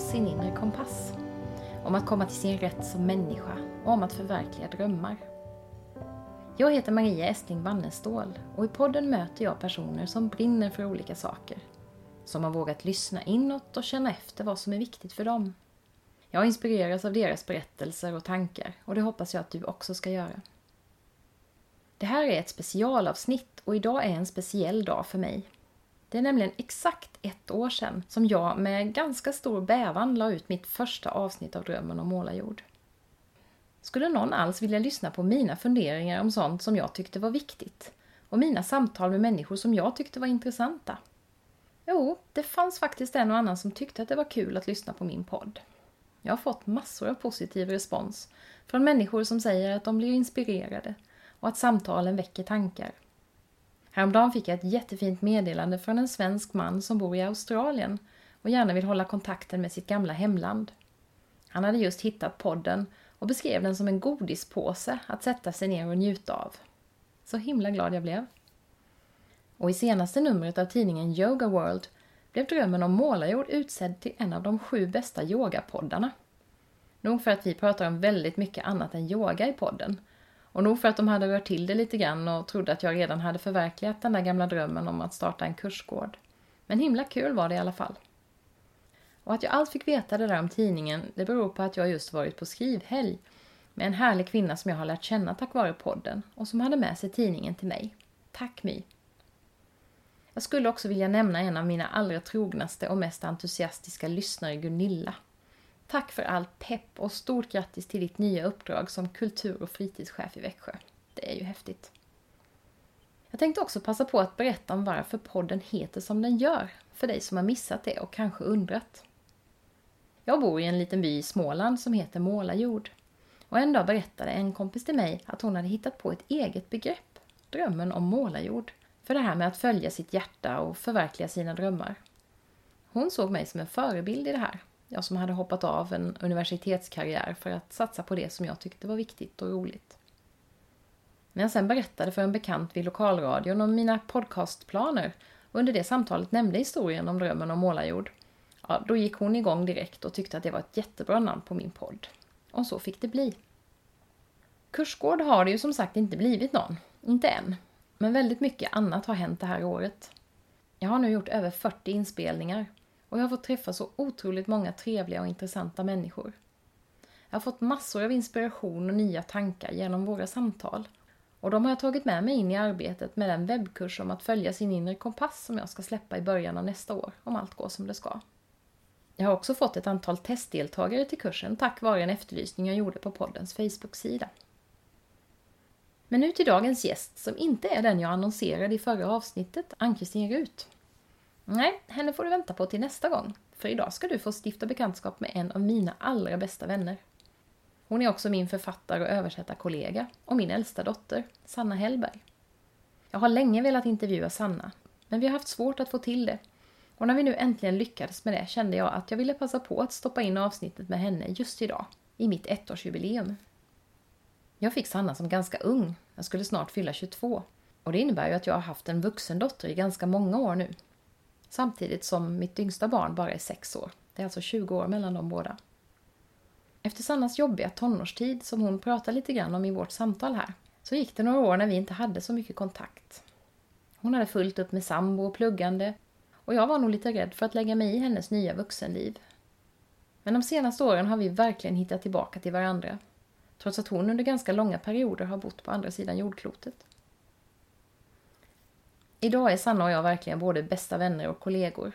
och sin inre kompass. Om att komma till sin rätt som människa och om att förverkliga drömmar. Jag heter Maria Estling Wannestål och i podden möter jag personer som brinner för olika saker. Som har vågat lyssna inåt och känna efter vad som är viktigt för dem. Jag inspireras av deras berättelser och tankar och det hoppas jag att du också ska göra. Det här är ett specialavsnitt och idag är en speciell dag för mig. Det är nämligen exakt ett år sedan som jag med ganska stor bävan la ut mitt första avsnitt av Drömmen om målarjord. Skulle någon alls vilja lyssna på mina funderingar om sånt som jag tyckte var viktigt? Och mina samtal med människor som jag tyckte var intressanta? Jo, det fanns faktiskt en och annan som tyckte att det var kul att lyssna på min podd. Jag har fått massor av positiv respons från människor som säger att de blir inspirerade och att samtalen väcker tankar. Häromdagen fick jag ett jättefint meddelande från en svensk man som bor i Australien och gärna vill hålla kontakten med sitt gamla hemland. Han hade just hittat podden och beskrev den som en godispåse att sätta sig ner och njuta av. Så himla glad jag blev. Och i senaste numret av tidningen Yoga World blev Drömmen om målarjord utsedd till en av de sju bästa yogapoddarna. Nog för att vi pratar om väldigt mycket annat än yoga i podden. Och nog för att de hade rört till det lite grann och trodde att jag redan hade förverkligat den där gamla drömmen om att starta en kursgård. Men himla kul var det i alla fall. Och att jag allt fick veta det där om tidningen, det beror på att jag just varit på skrivhelg med en härlig kvinna som jag har lärt känna tack vare podden och som hade med sig tidningen till mig. Tack My! Jag skulle också vilja nämna en av mina allra trognaste och mest entusiastiska lyssnare, Gunilla. Tack för all pepp och stort grattis till ditt nya uppdrag som kultur och fritidschef i Växjö. Det är ju häftigt. Jag tänkte också passa på att berätta om varför podden heter som den gör, för dig som har missat det och kanske undrat. Jag bor i en liten by i Småland som heter Målarjord. Och en dag berättade en kompis till mig att hon hade hittat på ett eget begrepp, drömmen om målarjord, för det här med att följa sitt hjärta och förverkliga sina drömmar. Hon såg mig som en förebild i det här, jag som hade hoppat av en universitetskarriär för att satsa på det som jag tyckte var viktigt och roligt. När jag sen berättade för en bekant vid lokalradion om mina podcastplaner och under det samtalet nämnde historien om drömmen om målarjord, ja, då gick hon igång direkt och tyckte att det var ett jättebra namn på min podd. Och så fick det bli. Kursgård har det ju som sagt inte blivit någon, inte än. Men väldigt mycket annat har hänt det här året. Jag har nu gjort över 40 inspelningar och jag har fått träffa så otroligt många trevliga och intressanta människor. Jag har fått massor av inspiration och nya tankar genom våra samtal. Och de har jag tagit med mig in i arbetet med den webbkurs om att följa sin inre kompass som jag ska släppa i början av nästa år, om allt går som det ska. Jag har också fått ett antal testdeltagare till kursen tack vare en efterlysning jag gjorde på poddens Facebook-sida. Men nu till dagens gäst som inte är den jag annonserade i förra avsnittet, Ann-Kristin Rut. Nej, henne får du vänta på till nästa gång. För idag ska du få stifta bekantskap med en av mina allra bästa vänner. Hon är också min författare och översättarkollega och min äldsta dotter, Sanna Hellberg. Jag har länge velat intervjua Sanna, men vi har haft svårt att få till det. Och när vi nu äntligen lyckades med det kände jag att jag ville passa på att stoppa in avsnittet med henne just idag, i mitt ettårsjubileum. Jag fick Sanna som ganska ung, jag skulle snart fylla 22. Och det innebär ju att jag har haft en vuxen dotter i ganska många år nu. Samtidigt som mitt yngsta barn bara är sex år. Det är alltså 20 år mellan de båda. Efter Sannas jobbiga tonårstid, som hon pratar lite grann om i vårt samtal här, så gick det några år när vi inte hade så mycket kontakt. Hon hade fullt upp med sambo och pluggande och jag var nog lite rädd för att lägga mig i hennes nya vuxenliv. Men de senaste åren har vi verkligen hittat tillbaka till varandra. Trots att hon under ganska långa perioder har bott på andra sidan jordklotet. Idag är Sanna och jag verkligen både bästa vänner och kollegor.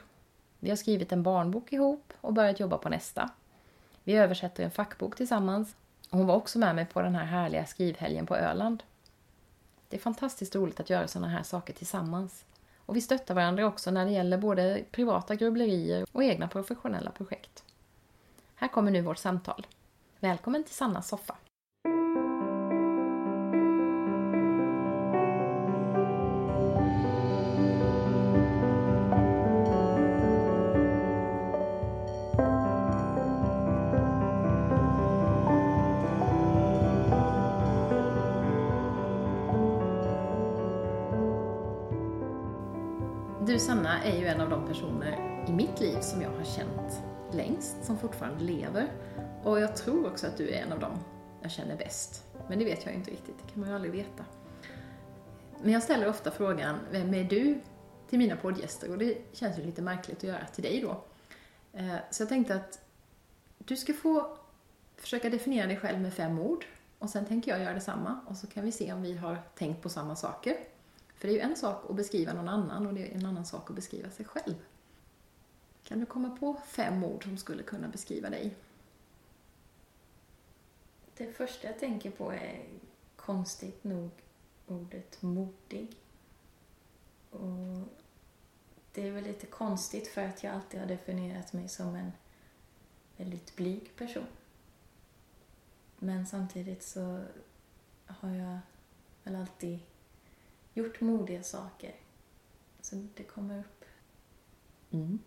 Vi har skrivit en barnbok ihop och börjat jobba på nästa. Vi översätter en fackbok tillsammans och hon var också med mig på den här härliga skrivhelgen på Öland. Det är fantastiskt roligt att göra sådana här saker tillsammans. Och vi stöttar varandra också när det gäller både privata grubblerier och egna professionella projekt. Här kommer nu vårt samtal. Välkommen till Sannas soffa. Du Sanna är ju en av de personer i mitt liv som jag har känt längst, som fortfarande lever. Och jag tror också att du är en av dem jag känner bäst. Men det vet jag inte riktigt, det kan man ju aldrig veta. Men jag ställer ofta frågan, vem är du? Till mina poddgäster och det känns ju lite märkligt att göra till dig då. Eh, så jag tänkte att du ska få försöka definiera dig själv med fem ord och sen tänker jag göra detsamma och så kan vi se om vi har tänkt på samma saker. För det är ju en sak att beskriva någon annan och det är en annan sak att beskriva sig själv. Kan du komma på fem ord som skulle kunna beskriva dig? Det första jag tänker på är konstigt nog ordet modig. Och det är väl lite konstigt för att jag alltid har definierat mig som en väldigt blyg person. Men samtidigt så har jag väl alltid gjort modiga saker. Så det kommer upp. Mm.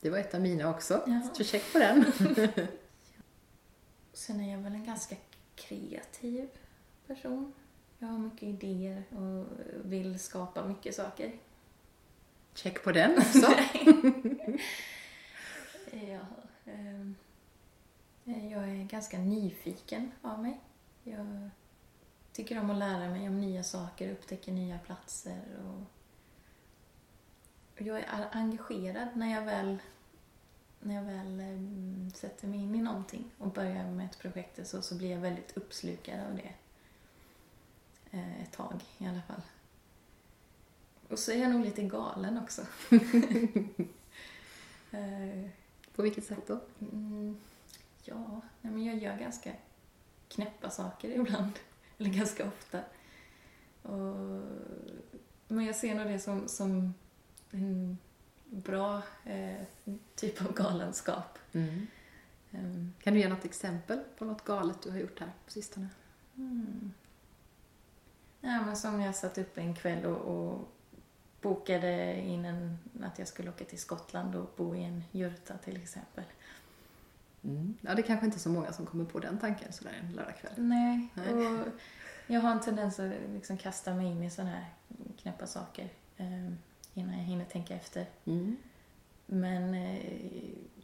Det var ett av mina också, Ja. så check på den. Sen är jag väl en ganska kreativ person. Jag har mycket idéer och vill skapa mycket saker. check på den också. Ja, ehm, jag är ganska nyfiken av mig. Jag tycker om att lära mig om nya saker, upptäcka nya platser och och jag är engagerad när jag väl, när jag väl ehm, sätter mig in i någonting och börjar med ett projekt så, så blir jag väldigt uppslukad av det. Eh, Ett tag i alla fall. Och så är jag nog lite galen också. Eh, På vilket sätt då? Mm, ja, nej, men jag gör ganska knäppa saker ibland. Eller ganska ofta. Och, men jag ser nog det som, som en bra eh, typ av galenskap. Mm. Ehm, Kan du ge något exempel på något galet du har gjort här på sistone? mm. Ja, men som jag satt upp en kväll och, och bokade in en, att jag skulle åka till Skottland och bo i en jurta till exempel. Mm. Ja, det är kanske inte så många som kommer på den tanken sådär en lördagkväll. Nej, Nej. och jag har en tendens att liksom kasta mig in i sådana här knäppa saker eh, innan jag hinner tänka efter. Mm. Men eh,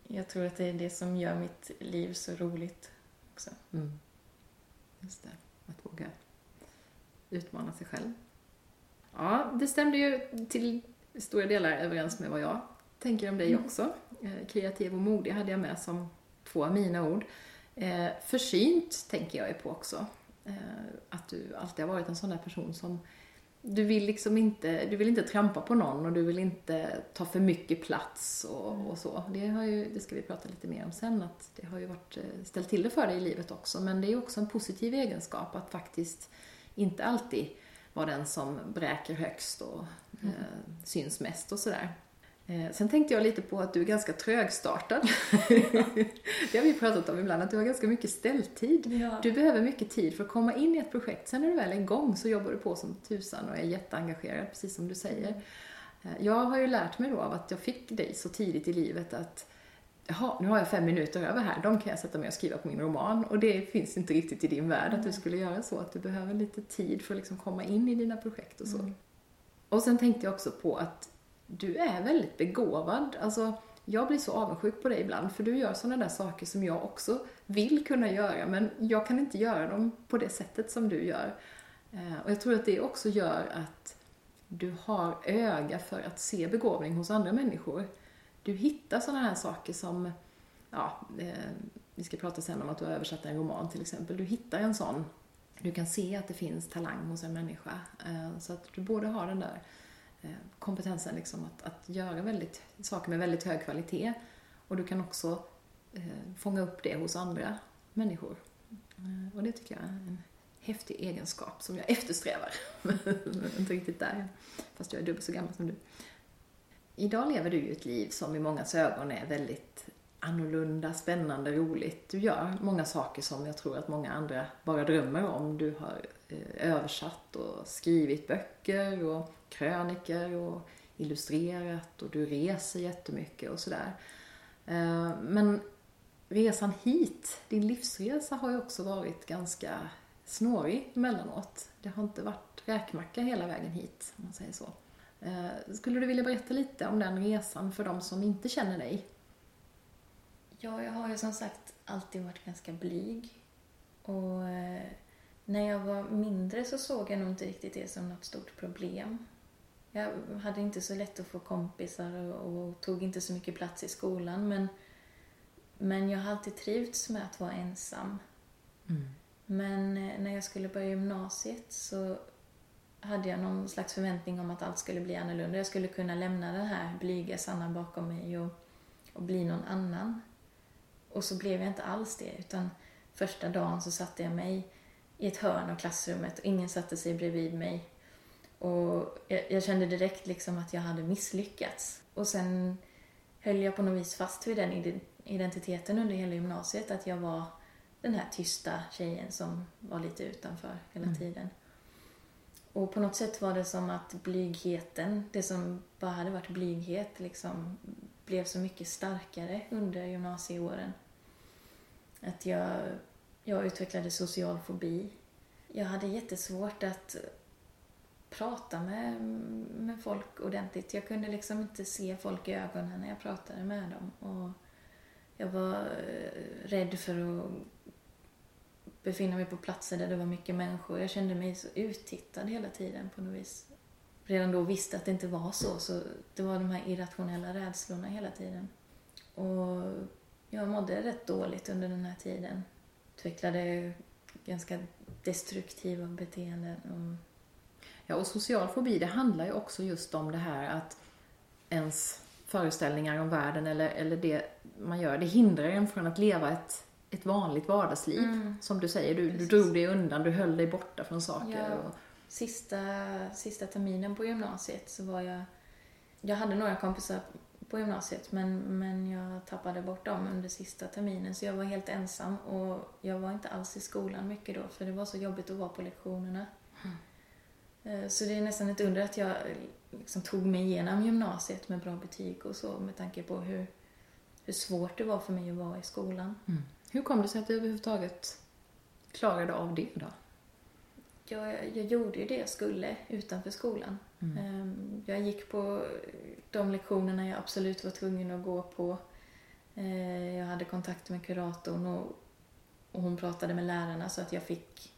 jag tror att det är det som gör mitt liv så roligt också. Mm. Just det, att våga utmana sig själv. Ja, det stämde ju till stora delar överens med vad jag tänker om dig Mm. också. Eh, kreativ och modig hade jag med som två av mina ord. Eh, försynt tänker jag ju på också. Eh, att du alltid har varit en sån där person som du vill liksom inte, du vill inte trampa på någon och du vill inte ta för mycket plats och, och så. Det, har ju, det ska vi prata lite mer om sen, att det har ju varit, eh, ställt till det för dig i livet också. Men det är också en positiv egenskap att faktiskt inte alltid vara den som bräker högst och eh, syns mest och sådär. Eh, sen tänkte jag lite på att du är ganska trögstartad. det har vi pratat om ibland, att du har ganska mycket ställtid. Ja. Du behöver mycket tid för att komma in i ett projekt. Sen när du väl är igång så jobbar du på som tusan och är jätteengagerad, precis som du säger. Eh, Jag har ju lärt mig då av att jag fick dig så tidigt i livet att Jaha, nu har jag fem minuter över här, de kan jag sätta mig och skriva på min roman. Och det finns inte riktigt i din värld att du skulle göra så, att du behöver lite tid för att liksom komma in i dina projekt och så. Mm. Och sen tänkte jag också på att du är väldigt begåvad. Alltså, jag blir så avundsjuk på dig ibland, för du gör sådana där saker som jag också vill kunna göra, men jag kan inte göra dem på det sättet som du gör. Eh, och jag tror att det också gör att du har öga för att se begåvning hos andra människor. Du hittar sådana här saker som, ja, eh, vi ska prata sen om att du har översatt en roman till exempel. Du hittar en sån, du kan se att det finns talang hos en människa. Eh, så att du både har den där Eh, kompetensen liksom att, att göra väldigt, saker med väldigt hög kvalitet och du kan också eh, fånga upp det hos andra människor. Eh, och det tycker jag är en häftig egenskap som jag eftersträvar. Men inte riktigt där, fast jag är dubbelt så gammal som du. Idag lever du ju ett liv som i mångas ögon är väldigt annorlunda, spännande, roligt. Du gör många saker som jag tror att många andra bara drömmer om. Du har eh, översatt och skrivit böcker och kröniker och illustrerat och du reser jättemycket och sådär. Eh, men resan hit, din livsresa har ju också varit ganska snårig emellanåt. Det har inte varit räkmacka hela vägen hit, om man säger så. Eh, skulle du vilja berätta lite om den resan för de som inte känner dig? Ja, jag har ju som sagt alltid varit ganska blyg. Och eh, när jag var mindre så såg jag nog inte riktigt det som något stort problem. Jag hade inte så lätt att få kompisar och, och tog inte så mycket plats i skolan men, men jag har alltid trivts med att vara ensam. Mm. Men eh, när jag skulle börja gymnasiet så hade jag någon slags förväntning om att allt skulle bli annorlunda. Jag skulle kunna lämna den här blyga Sanna bakom mig och, och bli någon annan. Och så blev jag inte alls det, utan första dagen så satte jag mig i ett hörn av klassrummet och ingen satte sig bredvid mig. Och jag, jag kände direkt liksom att jag hade misslyckats. Och sen höll jag på något vis fast vid den identiteten under hela gymnasiet, att jag var den här tysta tjejen som var lite utanför hela Mm. tiden. Och på något sätt var det som att blygheten, det som bara hade varit blyghet, liksom blev så mycket starkare under gymnasieåren. Att jag, jag utvecklade social fobi. Jag hade jättesvårt att prata med, med folk ordentligt. Jag kunde liksom inte se folk i ögonen när jag pratade med dem. Och jag var eh, rädd för att befinna mig på platser där det var mycket människor. Jag kände mig så uttittad hela tiden på något vis. Redan då visste att det inte var så, så det var de här irrationella rädslorna hela tiden. Och jag mådde rätt dåligt under den här tiden. Utvecklade ganska destruktiva beteenden. Och Ja, och social fobi, det handlar ju också just om det här att ens föreställningar om världen eller, eller det man gör, det hindrar en från att leva ett, ett vanligt vardagsliv. Mm. Som du säger, du, du drog dig undan, du höll dig borta från saker. Ja. Och, Sista, sista terminen på gymnasiet så var jag... Jag hade några kompisar på gymnasiet men, men jag tappade bort dem under sista terminen så jag var helt ensam och jag var inte alls i skolan mycket då för det var så jobbigt att vara på lektionerna. Eh, Så det är nästan ett under att jag liksom tog mig igenom gymnasiet med bra betyg och så med tanke på hur, hur svårt det var för mig att vara i skolan. hur kom det sig att du överhuvudtaget klarade av det då? Jag, jag gjorde ju det jag skulle utanför skolan. Ehm, Jag gick på de lektionerna jag absolut var tvungen att gå på. Eh, Jag hade kontakt med kuratorn och, och hon pratade med lärarna så att jag fick,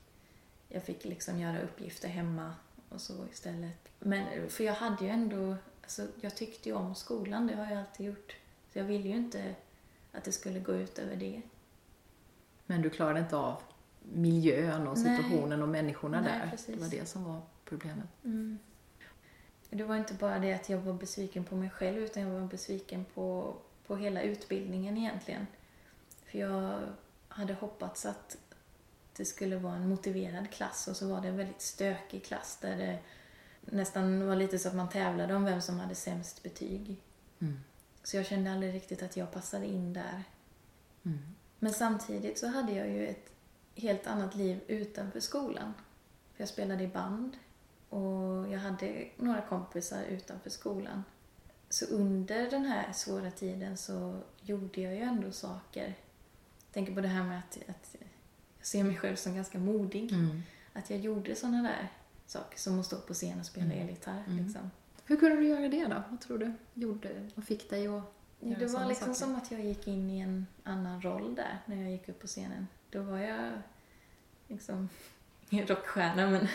jag fick liksom göra uppgifter hemma och så istället. Men för jag hade ju ändå, alltså jag tyckte ju om skolan, det har jag alltid gjort. Så jag ville ju inte att det skulle gå ut över det. Men du klarade inte av miljön och Nej. situationen och människorna Nej, där. precis. Det var det som var problemet. Mm. Det var inte bara det att jag var besviken på mig själv utan jag var besviken på, på hela utbildningen egentligen. För jag hade hoppats att det skulle vara en motiverad klass och så var det en väldigt stökig klass där det nästan var lite så att man tävlade om vem som hade sämst betyg. Mm. Så jag kände aldrig riktigt att jag passade in där. Mm. Men samtidigt så hade jag ju ett helt annat liv utanför skolan. För jag spelade i band och jag hade några kompisar utanför skolan. Så under den här svåra tiden så gjorde jag ju ändå saker. Jag tänker på det här med att, att jag ser mig själv som ganska modig. Mm. Att jag gjorde sådana där saker som att stå på scen och spela Mm. elgitarr. Mm. Liksom. Hur kunde du göra det då? Vad tror du gjorde och fick dig att göra Det var liksom saker? som att jag gick in i en annan roll där när jag gick upp på scenen. Då var jag liksom ingen rockstjärna men,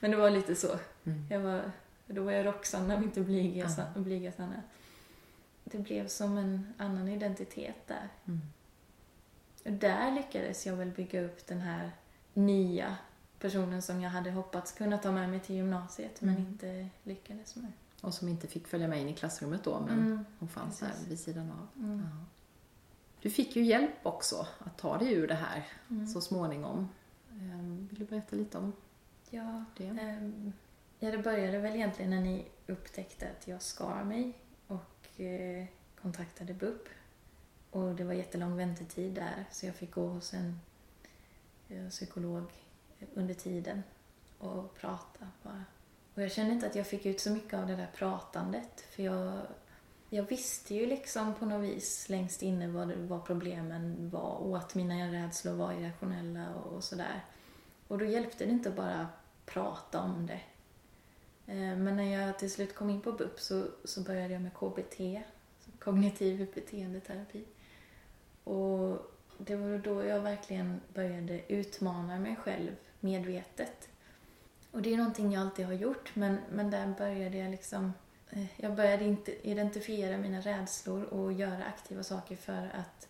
men det var lite så. Mm. Jag var, då var jag Roxanna och inte blyga, blyga Sanna. Det blev som en annan identitet där. Mm. Och där lyckades jag väl bygga upp den här nya personen som jag hade hoppats kunna ta med mig till gymnasiet men Mm. inte lyckades med. Och som inte fick följa med in i klassrummet då, men Mm. hon fanns precis. där vid sidan av. Mm. Ja. Du fick ju hjälp också att ta dig ur det här Mm. så småningom. Ehm, Vill du berätta lite om Ja, det? Ehm, Ja, det började väl egentligen när ni upptäckte att jag skar mig och eh, kontaktade BUP. Och det var jättelång väntetid där så jag fick gå hos en eh, psykolog under tiden och prata bara. Och jag kände inte att jag fick ut så mycket av det där pratandet för jag, jag visste ju liksom på något vis längst inne vad, vad problemen var och att mina rädslor var irrationella och, och sådär. Och då hjälpte det inte att bara prata om det. Eh, men när jag till slut kom in på BUP så, så började jag med KBT, kognitiv beteendeterapi. Och det var då jag verkligen började utmana mig själv medvetet. Och det är någonting jag alltid har gjort, men, men där började jag liksom eh, Jag började inte identifiera mina rädslor och göra aktiva saker för att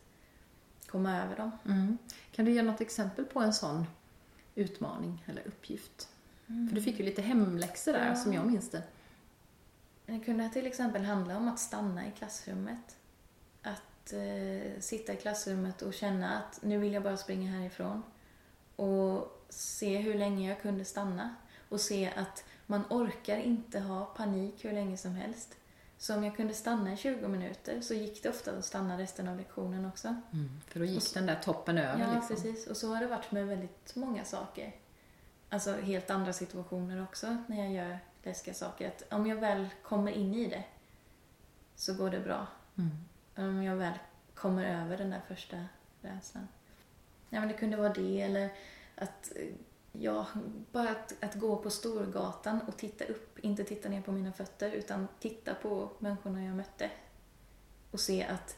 komma över dem. Mm. Kan du ge något exempel på en sån utmaning eller uppgift? För du fick ju lite hemläxor där Ja. som jag minns det. Det kunde till exempel handla om att stanna i klassrummet. Att eh, sitta i klassrummet och känna att nu vill jag bara springa härifrån. Och se hur länge jag kunde stanna. Och se att man orkar inte ha panik hur länge som helst. Så om jag kunde stanna i 20 minuter så gick det ofta att stanna resten av lektionen också. För då gick den där toppen över Ja, liksom. precis. Och så har det varit med väldigt många saker. Alltså helt andra situationer också när jag gör läskiga saker. Att om jag väl kommer in i det så går det bra. Mm. Om jag väl kommer över den där första rädslan. Ja, men det kunde vara det eller att eh, Ja, bara att, att gå på Storgatan och titta upp, inte titta ner på mina fötter utan titta på människorna jag mötte. Och se att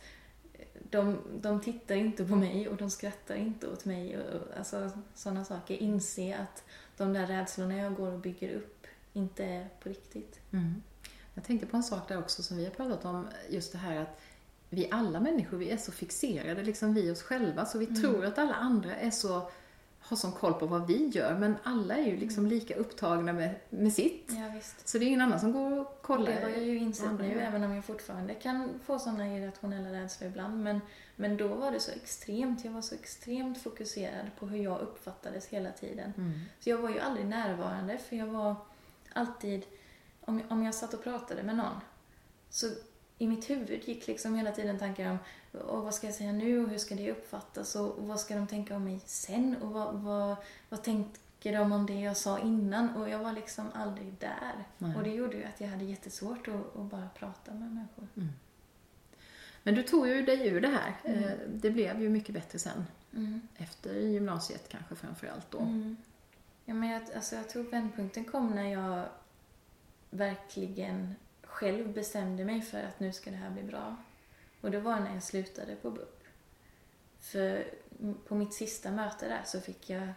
de, de tittar inte på mig och de skrattar inte åt mig. Och, alltså sådana saker. Inse att de där rädslorna jag går och bygger upp inte är på riktigt. Mm. Jag tänkte på en sak där också som vi har pratat om, just det här att vi alla människor, vi är så fixerade, liksom vi oss själva, så vi tror att alla andra är så, har sån koll på vad vi gör, men alla är ju liksom lika upptagna med, med sitt. Ja, visst. Så det är ingen annan som går och kollar. det har jag ju insett nu, även om jag fortfarande kan få sådana irrationella rädslor ibland. Men, men då var det så extremt, jag var så extremt fokuserad på hur jag uppfattades hela tiden. Mm. Så jag var ju aldrig närvarande, för jag var alltid... Om, om jag satt och pratade med någon, så i mitt huvud gick liksom hela tiden tankar om och vad ska jag säga nu och hur ska det uppfattas och, vad ska de tänka om mig sen och vad, vad, vad tänker de om det jag sa innan och jag var liksom aldrig där. Nej. Och det gjorde ju att jag hade jättesvårt att, att bara prata med människor. Men du tog ju dig ur det här. Eh, Det blev ju mycket bättre sen. Mm. Efter gymnasiet kanske framför allt då. Mm. Ja, men jag, alltså, jag tror vändpunkten kom när jag verkligen själv bestämde mig för att nu ska det här bli bra. Och det var när jag slutade på BUP. För på mitt sista möte där så fick jag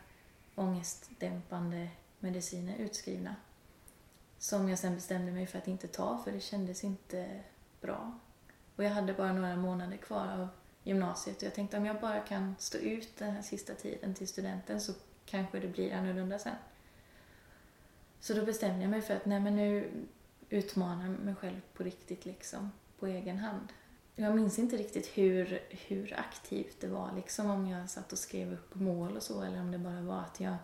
ångestdämpande mediciner utskrivna. Som jag sen bestämde mig för att inte ta för det kändes inte bra. Och jag hade bara några månader kvar av gymnasiet och jag tänkte om jag bara kan stå ut den här sista tiden till studenten så kanske det blir annorlunda sen. Så då bestämde jag mig för att nej men nu utmana mig själv på riktigt liksom, på egen hand. Jag minns inte riktigt hur, hur aktivt det var liksom om jag satt och skrev upp mål och så eller om det bara var att jag,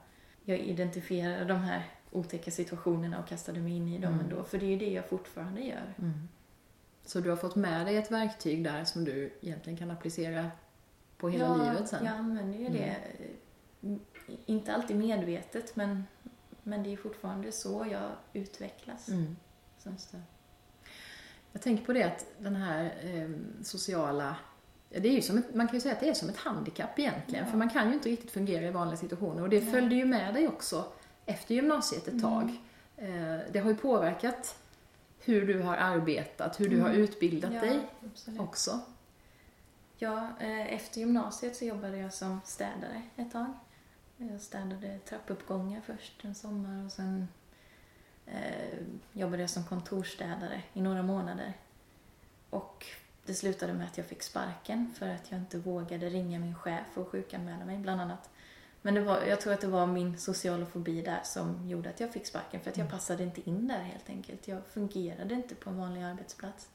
jag identifierade de här otäcka situationerna och kastade mig in i dem Mm. ändå. För det är ju det jag fortfarande gör. Mm. Så du har fått med dig ett verktyg där som du egentligen kan applicera på hela ja, livet sen? jag använder ju det. Mm, Inte alltid medvetet, men, men det är fortfarande så jag utvecklas. Mm. Det. Jag tänker på det att den här eh, sociala ja, det är ju som ett, man kan ju säga att det är som ett handikapp egentligen, Ja. för man kan ju inte riktigt fungera i vanliga situationer. Och det Nej. följde ju med dig också efter gymnasiet ett Mm. tag. Eh, det har ju påverkat hur du har arbetat, hur du har Mm. utbildat Ja, dig absolut. också. Ja, eh, efter gymnasiet så jobbade jag som städare ett tag. Jag städade trappuppgångar först en sommar och sen eh, jobbade jag som kontorsstädare i några månader. Och det slutade med att jag fick sparken för att jag inte vågade ringa min chef och sjukanmäla mig, bland annat. Men det var, jag tror att det var min sociala fobi där som gjorde att jag fick sparken för att jag passade inte in där helt enkelt. Jag fungerade inte på en vanlig arbetsplats.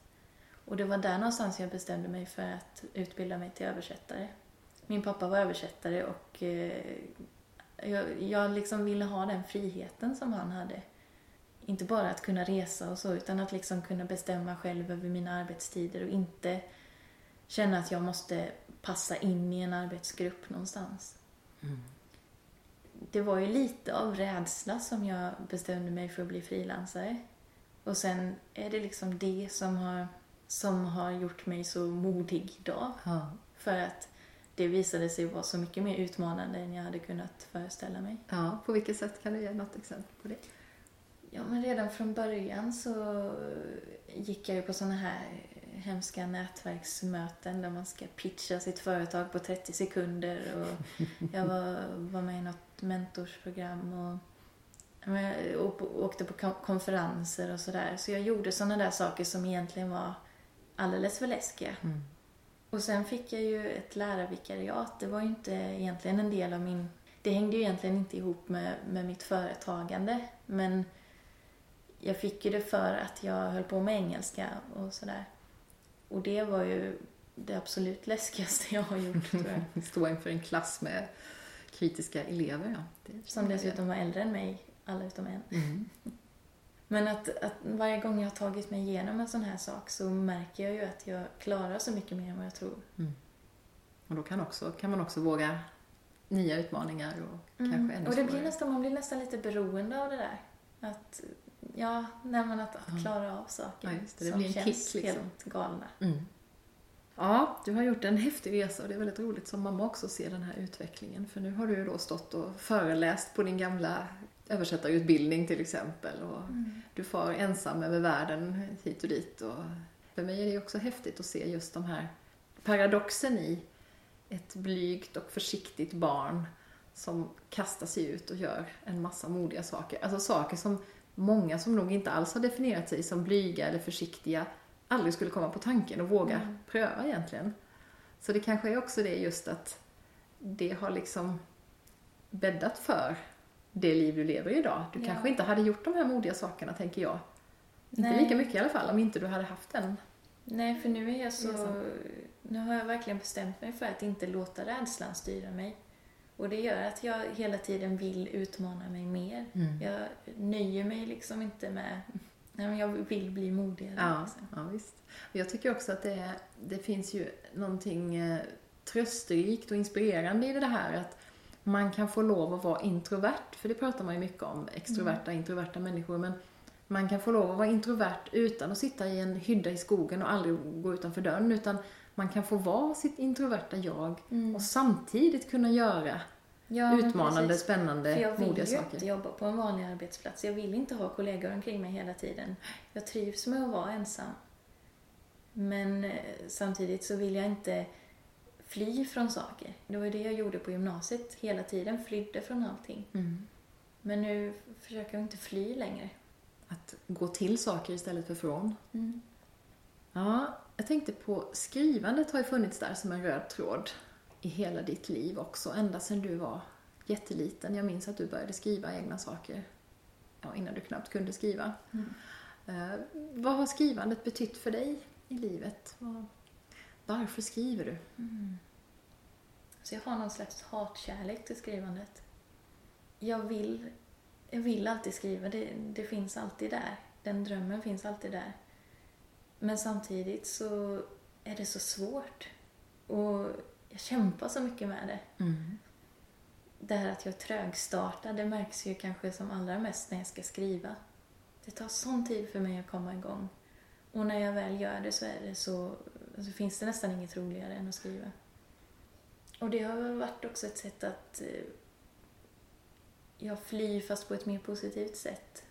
Och det var där någonstans jag bestämde mig för att utbilda mig till översättare. Min pappa var översättare och eh, jag, jag liksom ville ha den friheten som han hade. Inte bara att kunna resa och så, utan att liksom kunna bestämma själv över mina arbetstider och inte känna att jag måste passa in i en arbetsgrupp någonstans. Det var ju lite av rädsla som jag bestämde mig för att bli frilansare. Och sen är det liksom det som har, som har gjort mig så modig idag. Ja. För att det visade sig vara så mycket mer utmanande än jag hade kunnat föreställa mig. ja, på vilket sätt kan du ge något exempel på det? Ja, men redan från början så gick jag ju på såna här hemska nätverksmöten där man ska pitcha sitt företag på 30 sekunder och jag var, var med i något mentorsprogram och, och åkte på konferenser och sådär. Så jag gjorde såna där saker som egentligen var alldeles för läskiga. Mm. Och sen fick jag ju ett lärarvikariat. Det var ju inte egentligen en del av min... Det hängde ju egentligen inte ihop med, med mitt företagande. Men jag fick ju det för att jag höll på med engelska och sådär. Och det var ju det absolut läskigaste jag har gjort, tror jag. Stå inför en klass med kritiska elever, ja. Det Som dessutom var äldre än mig, alla utom en. Mm. Men att, att varje gång jag har tagit mig igenom en sån här sak så märker jag ju att jag klarar så mycket mer än vad jag tror. Mm. Och då kan, också, kan man också våga nya utmaningar och mm. kanske ännu Och det blir nästan, man blir nästan lite beroende av det där. Att, ja, nej men att, att klara av saker ja, det. Det som känns kick, liksom. helt galna. Mm. Ja, du har gjort en häftig resa och det är väldigt roligt som mamma också se den här utvecklingen. För nu har du ju då stått och föreläst på din gamla översättarutbildning till exempel. Och mm. Du far ensam över världen hit och dit. Och för mig är det också häftigt att se just de här paradoxen i ett blygt och försiktigt barn som kastar sig ut och gör en massa modiga saker. Alltså saker som många som nog inte alls har definierat sig som blyga eller försiktiga aldrig skulle komma på tanken och våga mm. pröva egentligen. Så det kanske är också det just att det har liksom bäddat för det liv du lever idag. Du ja. kanske inte hade gjort de här modiga sakerna, tänker jag. Nej. Inte lika mycket i alla fall, om inte du hade haft den. Nej, för nu är jag så... Nu har jag verkligen bestämt mig för att inte låta rädslan styra mig. Och det gör att jag hela tiden vill utmana mig mer. Mm. Jag nöjer mig liksom inte med... Nej, jag vill bli modigare. Ja, liksom. ja visst. Jag tycker också att det, det finns ju någonting eh, trösterikt och inspirerande i det här att man kan få lov att vara introvert, för det pratar man ju mycket om, extroverta, mm. introverta människor, men man kan få lov att vara introvert utan att sitta i en hydda i skogen och aldrig gå utanför dörren, utan man kan få vara sitt introverta jag mm. och samtidigt kunna göra ja, utmanande, spännande, modiga saker. Jag vill ju inte jobba på en vanlig arbetsplats. Jag vill inte ha kollegor omkring mig hela tiden. Jag trivs med att vara ensam. Men eh, samtidigt så vill jag inte fly från saker. Det var ju det jag gjorde på gymnasiet hela tiden, flydde från allting. Mm. Men nu försöker jag inte fly längre. Att gå till saker istället för från. Mm. Ja, jag tänkte på skrivandet har ju funnits där som en röd tråd i hela ditt liv också, ända sedan du var jätteliten. Jag minns att du började skriva egna saker ja, innan du knappt kunde skriva. Mm. Uh, vad har skrivandet betytt för dig i livet? Vad, varför skriver du? Mm. Så jag har någon slags hatkärlek till skrivandet. Jag vill, jag vill alltid skriva, det, det finns alltid där. Den drömmen finns alltid där. Men samtidigt så är det så svårt. Och jag kämpar så mycket med det. Mm. Det här att jag är trögstartad, det märks ju kanske som allra mest när jag ska skriva. Det tar sån tid för mig att komma igång. Och när jag väl gör det så är det så så finns det nästan inget roligare än att skriva. Och det har varit också ett sätt att eh, jag flyr fast på ett mer positivt sätt.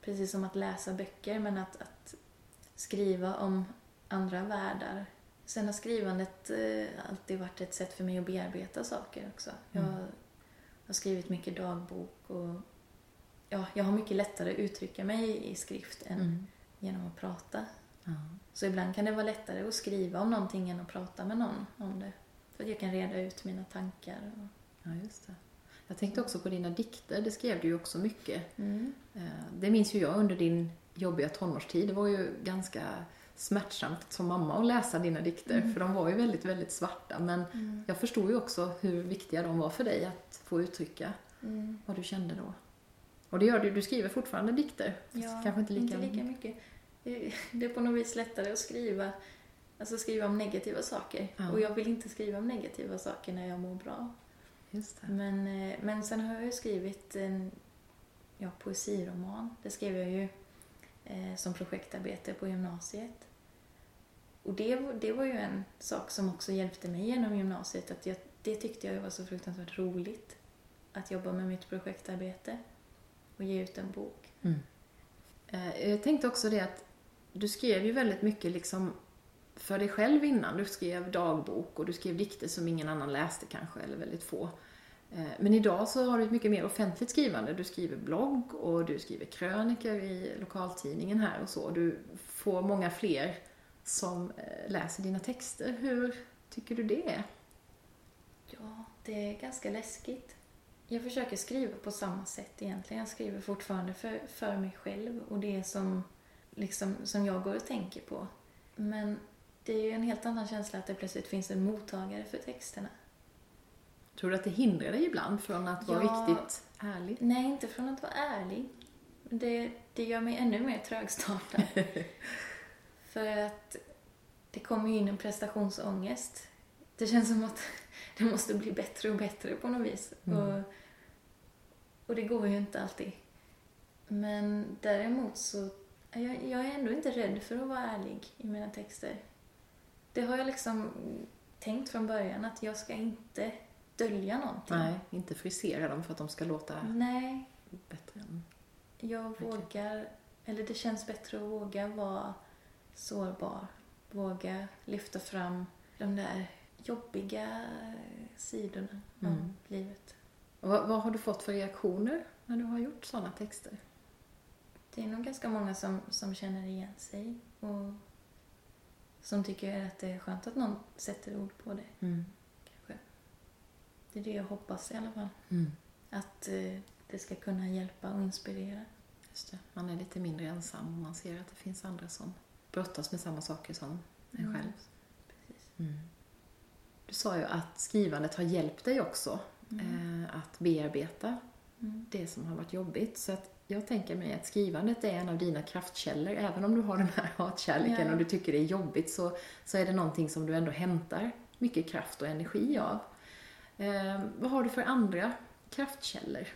Precis som att läsa böcker, men att, att skriva om andra världar. Sen har skrivandet eh, alltid varit ett sätt för mig att bearbeta saker också. Jag mm. har skrivit mycket dagbok och ja, jag har mycket lättare att uttrycka mig i skrift än mm. genom att prata. Så ibland kan det vara lättare att skriva om någonting än att prata med någon om det. För att jag kan reda ut mina tankar. Och... Ja, just det. Jag tänkte också på dina dikter, det skrev du ju också mycket. Mm. Eh, det minns ju jag under din jobbiga tonårstid. Det var ju ganska smärtsamt som mamma att läsa dina dikter, mm. för de var ju väldigt, väldigt svarta. Men mm. jag förstod ju också hur viktiga de var för dig att få uttrycka mm. vad du kände då. Och det gör du, du skriver fortfarande dikter, ja, kanske inte lika, inte lika mycket det är på något vis lättare att skriva, alltså skriva om negativa saker. Ja. Och jag vill inte skriva om negativa saker när jag mår bra. Men, eh, men sen har jag ju skrivit en ja, poesiroman. Det skrev jag ju eh, som projektarbete på gymnasiet. Och det, det var ju en sak som också hjälpte mig genom gymnasiet. Att jag, det tyckte jag var så fruktansvärt roligt. Att jobba med mitt projektarbete och ge ut en bok. Mm. Eh, jag tänkte också det att du skrev ju väldigt mycket liksom för dig själv innan. Du skrev dagbok och du skrev dikter som ingen annan läste kanske, eller väldigt få. Eh, men idag så har du ett mycket mer offentligt skrivande. Du skriver blogg och du skriver krönikor i lokaltidningen här och så. Du får många fler som eh, läser dina texter. Hur tycker du det är? Ja, det är ganska läskigt. Jag försöker skriva på samma sätt egentligen. Jag skriver fortfarande för, för mig själv och det som, liksom, som jag går och tänker på. Men det är ju en helt annan känsla att det plötsligt finns en mottagare för texterna. Tror du att det hindrar dig ibland från att vara Ja. riktigt ärlig? Nej, inte från att vara ärlig. Det, det gör mig ännu mer trögstartad. för att det kommer ju in en prestationsångest. Det känns som att det måste bli bättre och bättre på något vis. Mm. Och, och det går ju inte alltid. Men däremot så jag, jag är ändå inte rädd för att vara ärlig i mina texter. Det har jag liksom tänkt från början att jag ska inte dölja någonting. Nej, inte frisera dem för att de ska låta Nej, bättre. än- jag Okej. vågar, eller det känns bättre att våga vara sårbar. Våga lyfta fram de där jobbiga sidorna Mm. av livet. Vad, vad har du fått för reaktioner när du har gjort sådana texter? Det är nog ganska många som, som känner igen sig och som tycker att det är skönt att någon sätter ord på det. Mm. Det är det jag hoppas i alla fall. Mm. Att eh, det ska kunna hjälpa och inspirera. Just det. Man är lite mindre ensam och man ser att det finns andra som brottas med samma saker som en Mm. själv. Precis. Du sa ju att skrivandet har hjälpt dig också Mm. eh, att bearbeta Mm. det som har varit jobbigt. Så att jag tänker mig att skrivandet är en av dina kraftkällor. Även om du har den här hatkärleken Ja. och du tycker det är jobbigt så, så är det någonting som du ändå hämtar mycket kraft och energi av. Eh, vad har du för andra kraftkällor?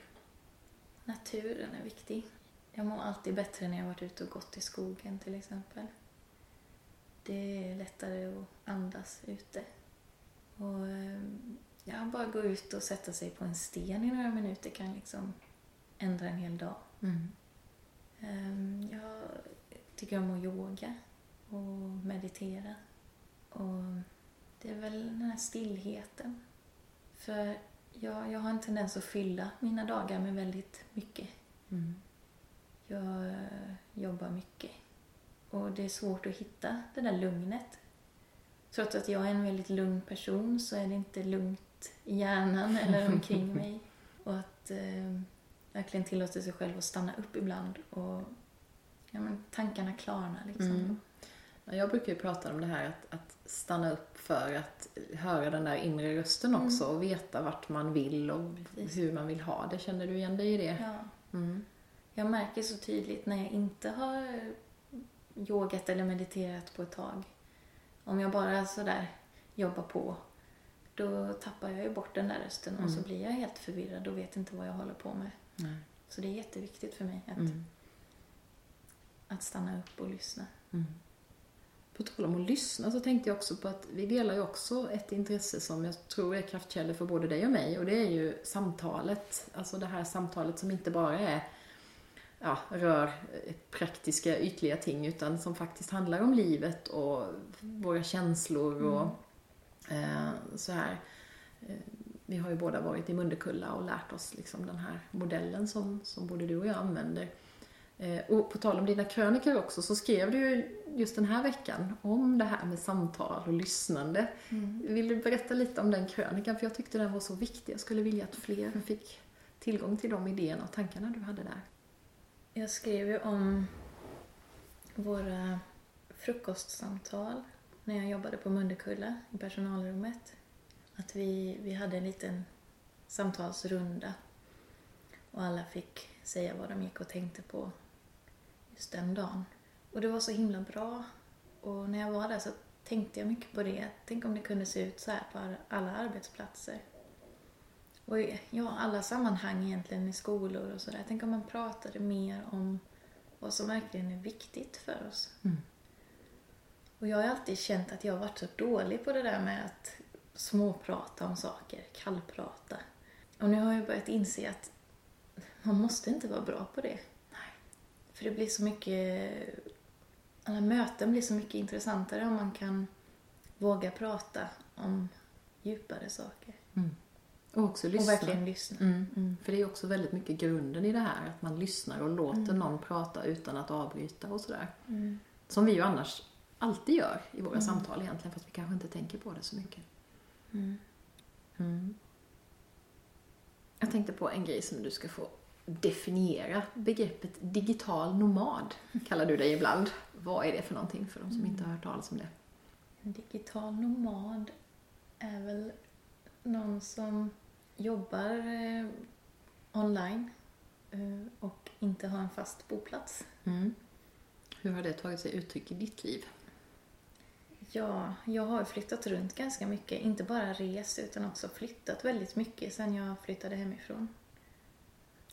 Naturen är viktig. Jag mår alltid bättre när jag varit ute och gått i skogen till exempel. Det är lättare att andas ute. Och eh, ja, bara gå ut och sätta sig på en sten i några minuter kan liksom ändra en hel dag. Eh, Jag tycker om att yoga och meditera. Och det är väl den här stillheten. För jag, jag har en tendens att fylla mina dagar med väldigt mycket. Mm. Jag eh, jobbar mycket. Och det är svårt att hitta det där lugnet. Trots att jag är en väldigt lugn person så är det inte lugnt i hjärnan eller omkring mig. Och att eh, verkligen tillåta sig själv att stanna upp ibland och ja, men tankarna klarnar liksom. Mm. Ja, Jag brukar ju prata om det här att, att stanna upp för att höra den där inre rösten Mm. också och veta vart man vill och Precis. hur man vill ha det. Känner du igen dig i det? Ja. Mm. Jag märker så tydligt när jag inte har yogat eller mediterat på ett tag. Om jag bara sådär jobbar på, då tappar jag ju bort den där rösten och så Mm. blir jag helt förvirrad och vet inte vad jag håller på med. Nej. Så det är jätteviktigt för mig att, Mm. att stanna upp och lyssna. Mm. På tal om att lyssna så tänkte jag också på att vi delar ju också ett intresse som jag tror är kraftkällor för både dig och mig och det är ju samtalet. Alltså det här samtalet som inte bara är ja, rör praktiska ytliga ting utan som faktiskt handlar om livet och våra känslor och eh, så här. Eh, Vi har ju båda varit i Munderkulla och lärt oss liksom den här modellen som, som både du och jag använder. Eh, Och på tal om dina krönikor också så skrev du ju just den här veckan om det här med samtal och lyssnande. Vill du berätta lite om den krönikan? För jag tyckte den var så viktig. Jag skulle vilja att fler fick tillgång till de idéerna och tankarna du hade där. Jag skrev ju om våra frukostsamtal när jag jobbade på Munderkulla i personalrummet. Att vi, vi hade en liten samtalsrunda och alla fick säga vad de gick och tänkte på just den dagen. Och det var så himla bra. Och när jag var där så tänkte jag mycket på det. Tänk om det kunde se ut så här på alla arbetsplatser. Och i ja, alla sammanhang egentligen i skolor och sådär. Tänk om man pratade mer om vad som verkligen är viktigt för oss. Mm. Och jag har alltid känt att jag har varit så dålig på det där med att småprata om saker, kallprata. Och nu har jag börjat inse att man måste inte vara bra på det. För det blir så mycket, alla möten blir så mycket intressantare om man kan våga prata om djupare saker. Och också lyssna. Och verkligen lyssna. Mm. Mm. För det är också väldigt mycket grunden i det här, att man lyssnar och låter Mm. någon prata utan att avbryta och sådär. Mm. Som vi ju annars alltid gör i våra Mm. samtal egentligen, fast vi kanske inte tänker på det så mycket. Mm. Mm. Jag tänkte på en grej som du ska få definiera. Begreppet digital nomad kallar du dig ibland. Vad är det för någonting för de som inte har hört talas om det? Digital nomad är väl någon som jobbar eh, online eh, och inte har en fast boplats. Mm. Hur har det tagit sig uttryck i ditt liv? Ja, jag har flyttat runt ganska mycket. Inte bara rest utan också flyttat väldigt mycket sedan jag flyttade hemifrån.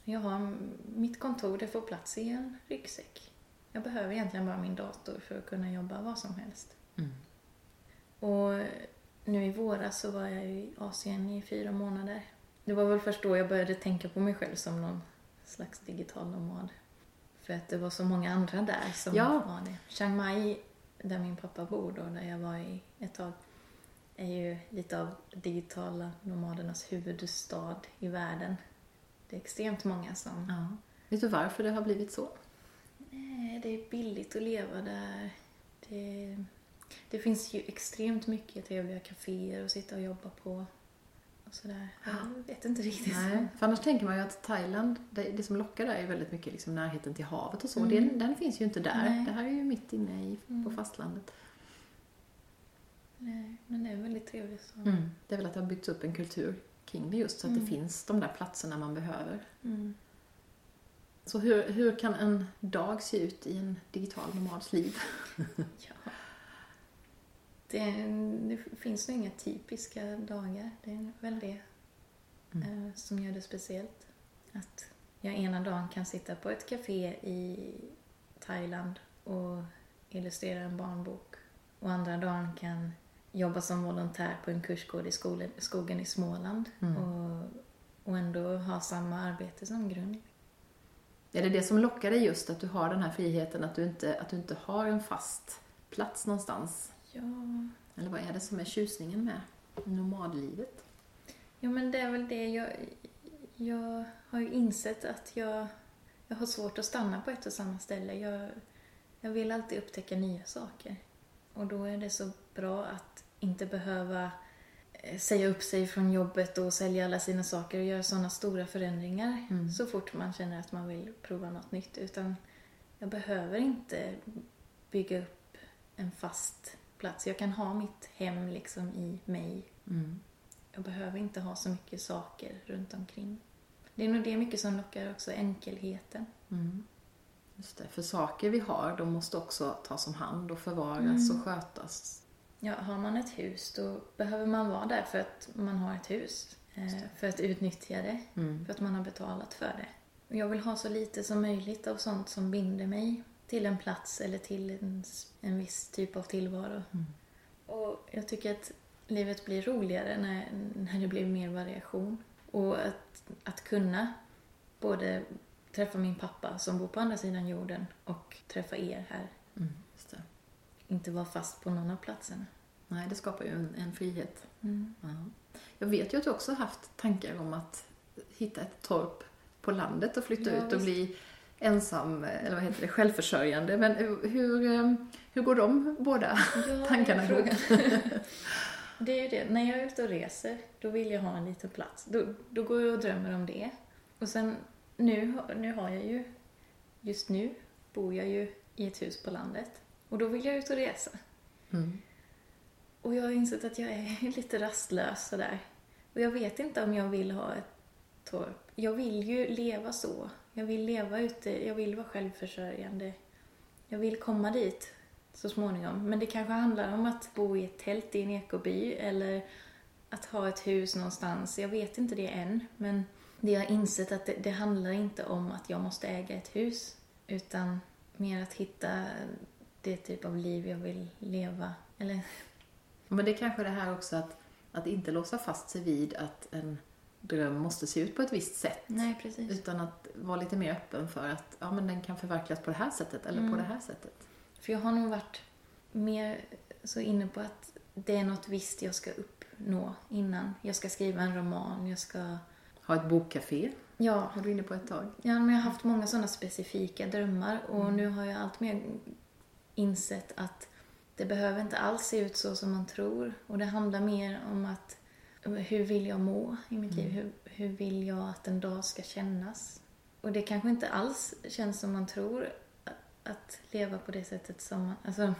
Jag har mitt kontor, det får plats i en ryggsäck. Jag behöver egentligen bara min dator för att kunna jobba vad som helst. Mm. Och nu i våras så var jag i Asien i fyra månader. Det var väl först då jag började tänka på mig själv som någon slags digital nomad. För att det var så många andra där som Ja. var det. Chiang Mai, där min pappa bor då, där jag var i ett tag, är ju lite av digitala nomadernas huvudstad i världen. Det är extremt många som... Ja. Vet du varför det har blivit så? Nej, det är billigt att leva där. Det, det finns ju extremt mycket trevliga kaféer att sitta och jobba på. Och sådär. Jag vet inte riktigt. Nej, för annars tänker man ju att Thailand, det, det som lockar där är väldigt mycket liksom närheten till havet och så. Mm. Den, den finns ju inte där. Nej. Det här är ju mitt inne i, på Mm. fastlandet. Nej, men det är väldigt trevligt. Så. Mm. Det är väl att det har byggts upp en kultur kring det just så att det Mm. finns de där platserna man behöver. Mm. Så hur, hur kan en dag se ut i en digital nomads liv? Ja. Det, det finns nog inga typiska dagar. Det är väl det Mm. eh, som gör det speciellt. Att jag ena dagen kan sitta på ett café i Thailand och illustrera en barnbok. Och andra dagen kan jobba som volontär på en kursgård i skogen i Småland. Mm. Och, och ändå ha samma arbete som grund. Är det det som lockar dig just att du har den här friheten, att du inte, att du inte har en fast plats någonstans? Ja, Eller vad är det som är tjusningen med nomadlivet? Ja, men det är väl det. Jag, jag har ju insett att jag, jag har svårt att stanna på ett och samma ställe. Jag, jag vill alltid upptäcka nya saker. Och då är det så bra att inte behöva eh, säga upp sig från jobbet och sälja alla sina saker och göra sådana stora förändringar Mm. så fort man känner att man vill prova något nytt. Utan jag behöver inte bygga upp en fast plats. Jag kan ha mitt hem liksom i mig Mm. jag behöver inte ha så mycket saker runt omkring. Det är nog det mycket som lockar också, enkelheten. Mm. Just det, för saker vi har, de måste också tas om hand och förvaras Mm. och skötas. Ja, har man ett hus då behöver man vara där för att man har ett hus. Eh, för att utnyttja det, Mm. för att man har betalat för det. Och jag vill ha så lite som möjligt av sånt som binder mig till en plats eller till en, en viss typ av tillvaro. Mm. Och jag tycker att livet blir roligare när, när det blir mer variation. Och att, att kunna både träffa min pappa som bor på andra sidan jorden och träffa er här. Mm. Inte vara fast på någon av platserna. Nej, det skapar ju en, en frihet. Mm. Ja. Jag vet ju att du också haft tankar om att hitta ett torp på landet och flytta Ja, ut och visst. bli ensam, eller vad heter det, självförsörjande. Men hur, eh, hur går de båda Ja, tankarna ihop? Det är ju det, när jag är ute och reser, då vill jag ha en liten plats. Då, då går jag och drömmer om det. Och sen, nu, nu har jag ju, just nu bor jag ju i ett hus på landet. Och då vill jag ut och resa. Mm. Och jag har insett att jag är lite rastlös sådär. Och jag vet inte om jag vill ha ett torp. Jag vill ju leva så. Jag vill leva ute, jag vill vara självförsörjande. Jag vill komma dit så småningom. Men det kanske handlar om att bo i ett tält i en ekoby eller att ha ett hus någonstans. Jag vet inte det än. Men det jag har insett att det, det handlar inte om att jag måste äga ett hus. Utan mer att hitta det typ av liv jag vill leva. Eller Men det är kanske det här också att, att inte låsa fast sig vid att en dröm måste se ut på ett visst sätt. Nej, precis. Utan att vara lite mer öppen för att ja, men den kan förverkligas på det här sättet eller Mm. på det här sättet. För jag har nog varit mer så inne på att det är något visst jag ska uppnå innan. Jag ska skriva en roman, jag ska... Ha ett bokcafé, Ja, var du inne på ett tag. ja men jag har haft många sådana specifika drömmar och nu har jag allt mer insett att det behöver inte alls se ut så som man tror. Och det handlar mer om att hur vill jag må i mitt liv? Hur, hur vill jag att en dag ska kännas? Och det kanske inte alls känns som man tror att leva på det sättet som man... Alltså,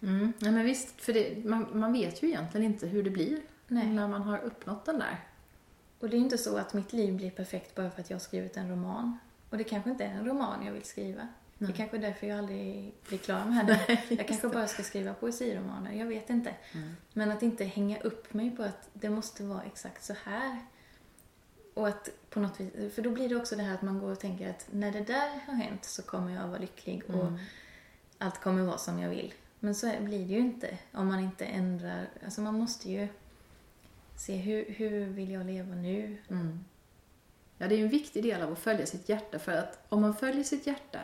Mm. Ja, men visst, för det, man, man vet ju egentligen inte hur det blir Nej. när man har uppnått den där. Och det är inte så att mitt liv blir perfekt bara för att jag har skrivit en roman. Och det kanske inte är en roman jag vill skriva. Det är kanske är därför jag aldrig blir klar med det. Jag kanske bara ska skriva poesiromaner, jag vet inte. Men att inte hänga upp mig på att det måste vara exakt så här. Och att på något vis, för då blir det också det här att man går och tänker att när det där har hänt så kommer jag vara lycklig och allt kommer vara som jag vill. Men så blir det ju inte om man inte ändrar, alltså man måste ju se hur, hur vill jag leva nu? Mm. Ja, det är en viktig del av att följa sitt hjärta för att om man följer sitt hjärta,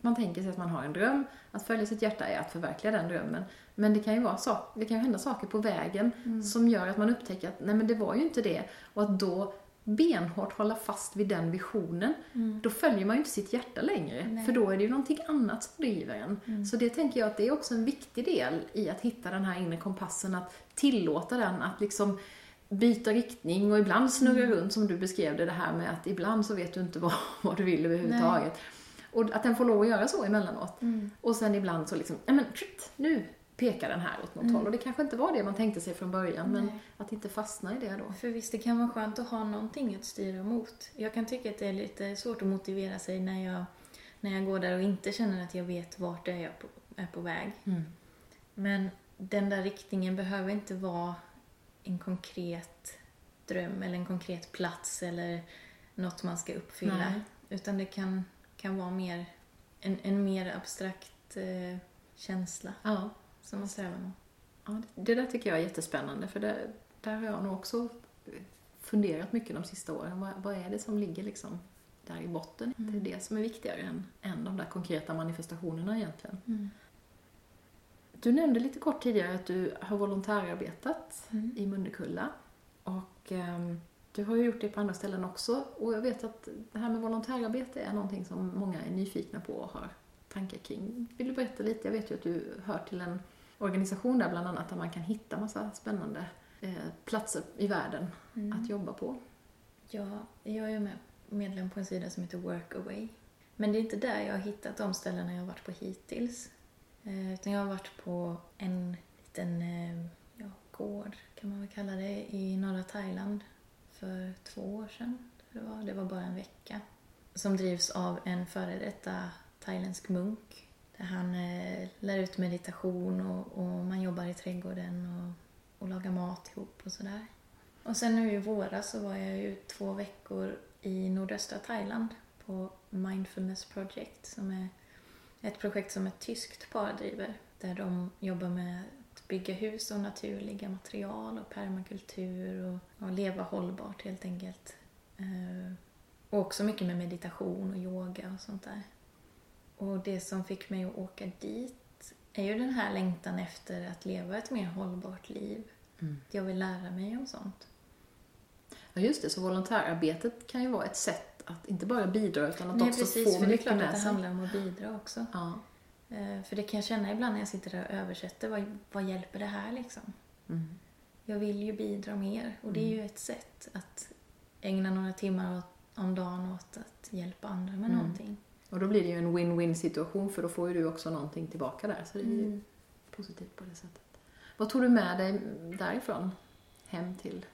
man tänker sig att man har en dröm, att följa sitt hjärta är att förverkliga den drömmen. Men det kan ju, vara sak, det kan ju hända saker på vägen som gör att man upptäcker att nej men det var ju inte det. Och att då benhårt hålla fast vid den visionen, då följer man ju inte sitt hjärta längre. Nej. För då är det ju någonting annat som driver en. Så det tänker jag att det är också en viktig del i att hitta den här inre kompassen, att tillåta den att liksom byta riktning och ibland snurra runt som du beskrev det, det här med att ibland så vet du inte vad, vad du vill överhuvudtaget. Och att den får lov att göra så emellanåt. Och sen ibland så liksom, ja men nu pekar den här åt något håll. Och det kanske inte var det man tänkte sig från början, men Nej. att inte fastna i det då. För visst, det kan vara skönt att ha någonting att styra mot. Jag kan tycka att det är lite svårt att motivera sig när jag, när jag går där och inte känner att jag vet vart det är jag på, är på väg. Men den där riktningen behöver inte vara en konkret dröm eller en konkret plats eller något man ska uppfylla. Nej. Utan det kan, kan vara mer, en, en mer abstrakt eh, känsla Ja. som man strävar mot. Ja, det där tycker jag är jättespännande för det, där har jag nog också funderat mycket de sista åren. Vad, vad är det som ligger liksom där i botten? Det är det som är viktigare än, än de där konkreta manifestationerna egentligen. Du nämnde lite kort tidigare att du har volontärarbetat i Munnekulla och ehm, du har ju gjort det på andra ställen också och jag vet att det här med volontärarbete är någonting som många är nyfikna på och har tankar kring. Vill du berätta lite? Jag vet ju att du hör till en organisation där bland annat där man kan hitta massa spännande eh, platser i världen att jobba på. Ja, jag är med, medlem på en sida som heter Workaway. Men det är inte där jag har hittat de ställena jag har varit på hittills. Eh, utan jag har varit på en liten eh, ja, gård, kan man väl kalla det, i norra Thailand för två år sedan. Det var, det var bara en vecka. Som drivs av en före detta thailändsk munk. Där han eh, lär ut meditation och, och man jobbar i trädgården och, och lagar mat ihop och sådär. Och sen nu i våras så var jag ju två veckor i nordöstra Thailand på Mindfulness Project som är ett projekt som ett tyskt par driver där de jobbar med att bygga hus av naturliga material och permakultur och, och leva hållbart helt enkelt. Eh, och också mycket med meditation och yoga och sånt där. Och det som fick mig att åka dit är ju den här längtan efter att leva ett mer hållbart liv. Jag vill lära mig om sånt. Ja just det, så volontärarbetet kan ju vara ett sätt att inte bara bidra utan att Nej, också precis, få för det är mycket klart att med det sig. handlar om att bidra också. Ja. Eh, För det kan jag känna ibland när jag sitter där och översätter. Vad, vad hjälper det här liksom? Mm. Jag vill ju bidra mer och det är ju ett sätt att ägna några timmar om dagen åt att hjälpa andra med Mm. någonting. Och då blir det ju en win-win situation för då får ju du också någonting tillbaka där. Så det är ju Mm. positivt på det sättet. Vad tog du med dig därifrån hem till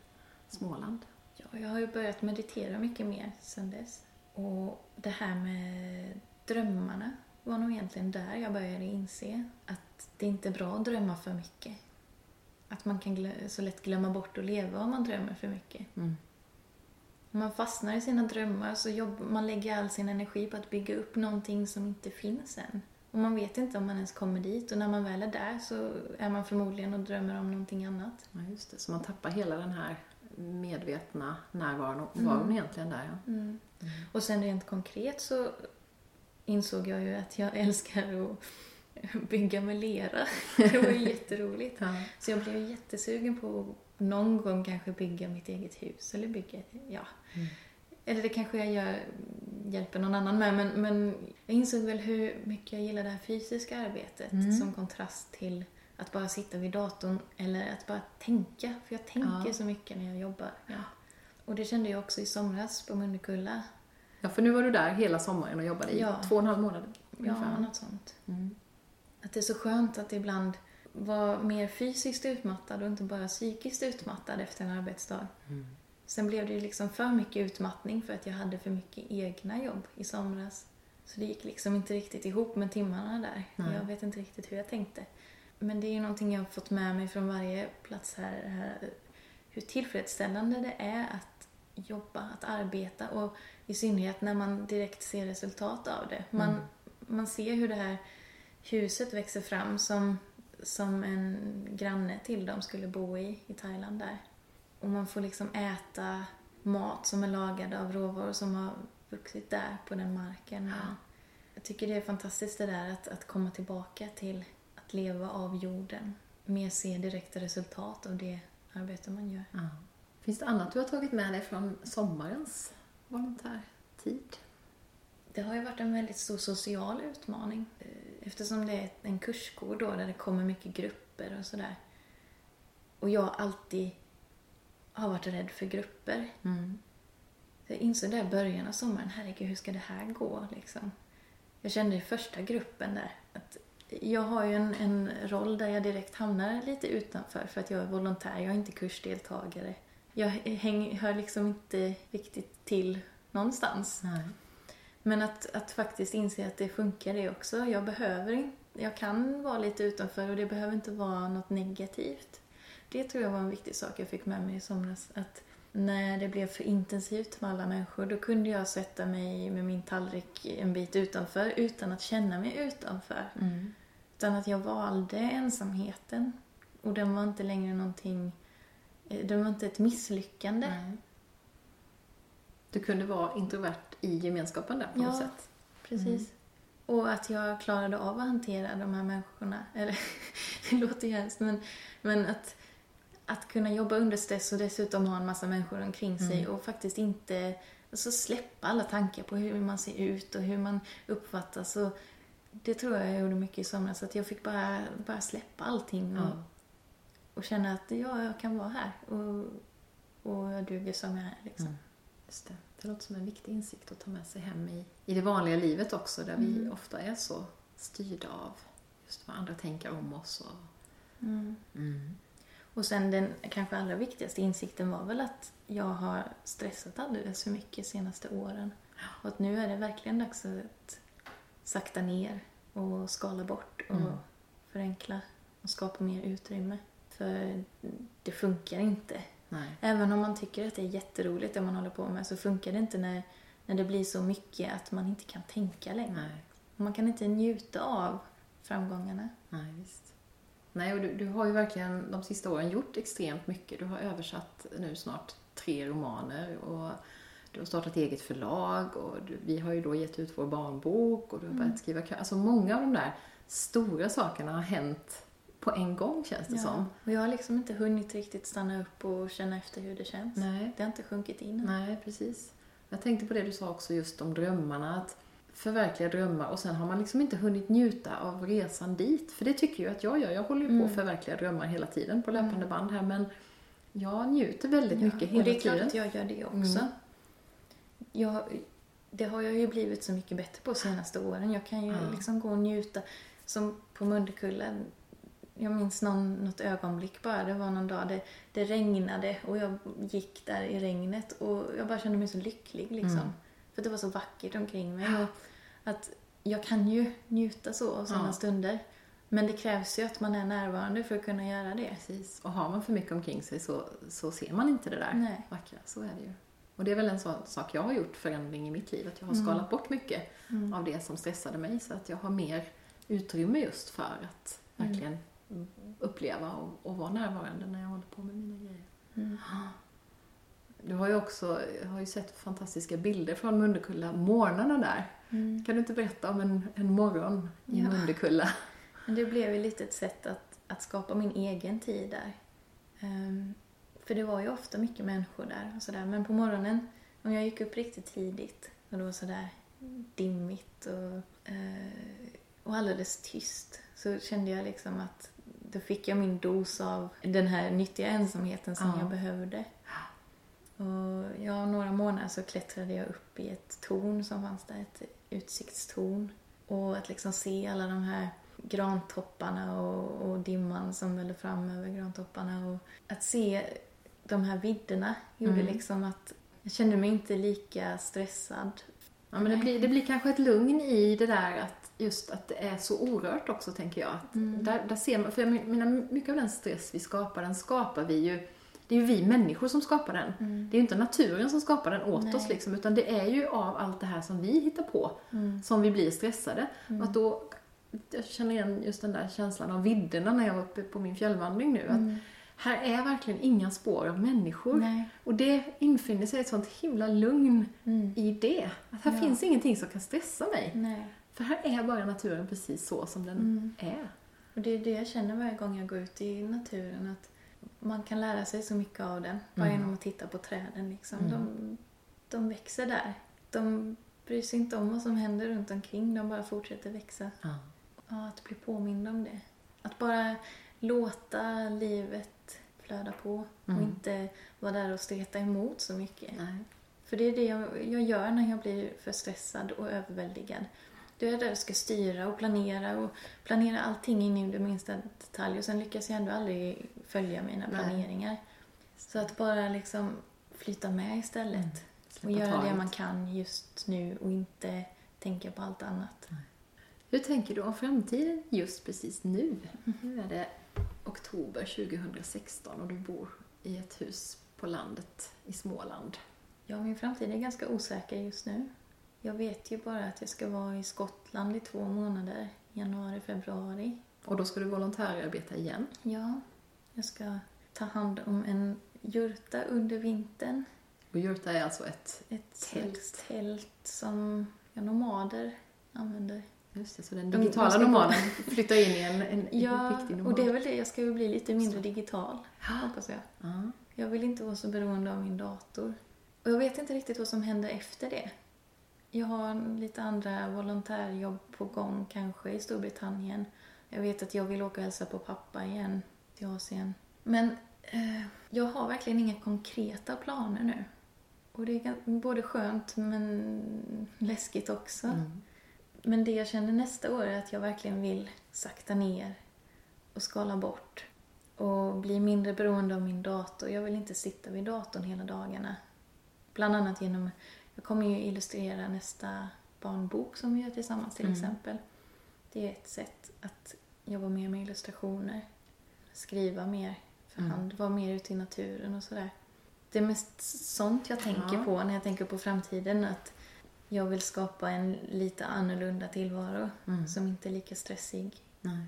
Småland? Ja, jag har ju börjat meditera mycket mer sen dess. Och det här med drömmarna var nog egentligen där jag började inse att det inte är bra att drömma för mycket. Att man kan så lätt glömma bort att leva om man drömmer för mycket. Mm. Om man fastnar i sina drömmar så jobbar man lägger all sin energi på att bygga upp någonting som inte finns än. Och man vet inte om man ens kommer dit och när man väl är där så är man förmodligen och drömmer om någonting annat. Ja, just det. Så man tappar hela den här medvetna närvaron och varon egentligen där. Ja. Mm. Och sen rent konkret så insåg jag ju att jag älskar att bygga med lera. Det var ju jätteroligt. Ja. Så jag blev jättesugen på att någon gång kanske bygga mitt eget hus eller bygga, ja. Eller det kanske jag gör, hjälper någon annan med men, men jag insåg väl hur mycket jag gillar det här fysiska arbetet som kontrast till att bara sitta vid datorn eller att bara tänka. För jag tänker Ja. så mycket när jag jobbar. Ja. Och det kände jag också i somras på Mundekulla. ja, för nu var du där hela sommaren och jobbade i Ja. två och en halv månad Ja, ungefär. något sånt. Mm. Att det är så skönt att ibland vara mer fysiskt utmattad och inte bara psykiskt utmattad efter en arbetsdag. Sen blev det liksom för mycket utmattning för att jag hade för mycket egna jobb i somras. Så det gick liksom inte riktigt ihop med timmarna där. Nej. Jag vet inte riktigt hur jag tänkte. Men det är ju någonting jag har fått med mig från varje plats här. här hur tillfredsställande det är att jobba, att arbeta och i synnerhet när man direkt ser resultat av det. Man, man ser hur det här huset växer fram som, som en granne till dem skulle bo i, i Thailand där. Och man får liksom äta mat som är lagad av råvaror som har vuxit där på den marken. Och Jag tycker det är fantastiskt det där att, att komma tillbaka till att leva av jorden. Mer se direkta resultat av det arbete man gör. Ja. Finns det annat du har tagit med dig från sommarens volontärtid? Det har ju varit en väldigt stor social utmaning eh, eftersom det är en kursgård då där det kommer mycket grupper och sådär. Och jag alltid har varit rädd för grupper. Mm. Jag insåg där i början av sommaren, herregud hur ska det här gå liksom? Jag kände i första gruppen där att jag har ju en, en roll där jag direkt hamnar lite utanför för att jag är volontär, jag är inte kursdeltagare. Jag häng, hör liksom inte riktigt till någonstans. Nej. Men att, att faktiskt inse att det funkar det också. Jag behöver inte, jag kan vara lite utanför och det behöver inte vara något negativt. Det tror jag var en viktig sak jag fick med mig i somras. Att när det blev för intensivt med alla människor då kunde jag sätta mig med min tallrik en bit utanför utan att känna mig utanför. Mm. Utan att jag valde ensamheten. Och den var inte längre någonting, eh, den var inte ett misslyckande. Nej. Du kunde vara introvert i gemenskapen där på Ja. något sätt. Precis. Och att jag klarade av att hantera de här människorna. Eller, det låter ju hemskt, men, men att, att kunna jobba under stress och dessutom ha en massa människor omkring sig och faktiskt inte alltså släppa alla tankar på hur man ser ut och hur man uppfattas. Och det tror jag jag gjorde mycket i somras, att jag fick bara, bara släppa allting och, Ja. och känna att ja, jag kan vara här och, och jag duger som jag är. Liksom. Mm. Just det. det låter som en viktig insikt att ta med sig hem i, i det vanliga livet också där vi ofta är så styrda av just vad andra tänker om oss. Och... Mm. Mm. Och sen den kanske allra viktigaste insikten var väl att jag har stressat alldeles för mycket senaste åren. Och att nu är det verkligen dags att sakta ner och skala bort och Mm. förenkla och skapa mer utrymme. För det funkar inte. Nej. Även om man tycker att det är jätteroligt det man håller på med så funkar det inte när, när det blir så mycket att man inte kan tänka längre. Nej. Man kan inte njuta av framgångarna. Nej, visst. Nej, och du, du har ju verkligen de sista åren gjort extremt mycket. Du har översatt nu snart tre romaner och du har startat eget förlag och du, vi har ju då gett ut vår barnbok och du har börjat skriva kö- Alltså många av de där stora sakerna har hänt på en gång känns det som. Och jag har liksom inte hunnit riktigt stanna upp och känna efter hur det känns. Nej. Det har inte sjunkit in. Nej, precis. Jag tänkte på det du sa också just om drömmarna. Att förverkliga drömmar och sen har man liksom inte hunnit njuta av resan dit. För det tycker jag att jag gör. Jag håller ju på att förverkliga drömmar hela tiden på löpande band här men jag njuter väldigt mycket hela och det är tiden. klart att jag gör det också. Mm. Jag, det har jag ju blivit så mycket bättre på senaste åren. Jag kan ju Ja. liksom gå och njuta. Som på Mundekullen. Jag minns någon, något ögonblick bara. Det var någon dag det, det regnade och jag gick där i regnet och jag bara kände mig så lycklig liksom. Mm. För det var så vackert omkring mig. Och att jag kan ju njuta så av sådana Ja. stunder. Men det krävs ju att man är närvarande för att kunna göra det. Precis. Och har man för mycket omkring sig så, så ser man inte det där Nej. vackra. Så är det ju. Och det är väl en sån sak jag har gjort förändring i mitt liv. Att jag har Mm. skalat bort mycket av det som stressade mig så att jag har mer utrymme just för att Mm. verkligen uppleva och, och vara närvarande när jag håller på med mina grejer. Mm. Du har ju också har ju sett fantastiska bilder från Munderkulla, morgnarna där. Mm. Kan du inte berätta om en, en morgon i Ja. Munderkulla? Men det blev ju lite ett sätt att, att skapa min egen tid där. Ehm, för det var ju ofta mycket människor där och sådär. Men på morgonen, om jag gick upp riktigt tidigt och det var sådär dimmigt och, eh, och alldeles tyst så kände jag liksom att då fick jag min dos av den här nyttiga ensamheten som Ja. jag behövde. Och ja, några månader så klättrade jag upp i ett torn som fanns där, ett utsiktstorn. Och att liksom se alla de här grantopparna och, och dimman som vällde fram över grantopparna. Och att se de här vidderna gjorde Mm. liksom att jag kände mig inte lika stressad. Ja, men det, blir, det blir kanske ett lugn i det där att just att det är så orört också, tänker jag. Mm. där, där ser man, för jag menar, mycket av den stress vi skapar, den skapar vi ju det är ju vi människor som skapar den. Det är ju inte naturen som skapar den åt Nej. oss liksom, utan det är ju av allt det här som vi hittar på som vi blir stressade. Och att då, jag känner igen just den där känslan av vidderna när jag var uppe på min fjällvandring nu. Att här är verkligen inga spår av människor. Nej. Och det infinner sig ett sånt himla lugn Mm. i det. Att här Ja. finns ingenting som kan stressa mig. Nej. För här är bara naturen precis så som den Mm. är. Och det är det jag känner varje gång jag går ut i naturen. Att man kan lära sig så mycket av den. Bara Mm. genom att titta på träden. Liksom. Mm. De, de växer där. De bryr sig inte om vad som händer runt omkring. De bara fortsätter växa. Ja. Ja, att bli påmind om det. Att bara låta livet flöda på. Mm. Och inte vara där och streta emot så mycket. Nej. För det är det jag, jag gör när jag blir för stressad och överväldigad. Då är där och ska styra och planera och planera allting in i det minsta detalj och sen lyckas jag ändå aldrig följa mina Nej. planeringar. Så att bara liksom flyta med istället Mm. och göra det taget. man kan just nu och inte tänka på allt annat. Hur tänker du om framtiden just precis nu? Nu är det oktober 2016 och du bor i ett hus på landet i Småland. Ja, min framtid är ganska osäker just nu. Jag vet ju bara att jag ska vara i Skottland i två månader, januari, februari. Och då ska du volontärarbeta igen. Ja, jag ska ta hand om en jurta under vintern. Och Jurta är alltså ett... Ett Tält. tält, tält som ja, nomader använder. Just det, så den De- digitala nomaden flyttar in i en, en Ja, riktig nomad. och det är väl det. Jag ska ju bli lite mindre digital, hoppas jag. Ja. Jag vill inte vara så beroende av min dator. Och jag vet inte riktigt vad som händer efter det. Jag har lite andra volontärjobb på gång kanske i Storbritannien. Jag vet att jag vill åka och hälsa på pappa igen till Asien. Men eh, jag har verkligen inga konkreta planer nu. Och det är både skönt men läskigt också. Mm. Men det jag känner nästa år är att jag verkligen vill sakta ner och skala bort och bli mindre beroende av min dator. Jag vill inte sitta vid datorn hela dagarna. Bland annat genom, jag kommer ju illustrera nästa barnbok som vi gör tillsammans till Mm. exempel. Det är ett sätt att jobba mer med illustrationer, skriva mer för Mm. hand, vara mer ute i naturen och sådär. Det är mest sånt jag tänker Ja. på när jag tänker på framtiden. Att jag vill skapa en lite annorlunda tillvaro Mm. som inte är lika stressig. Nej.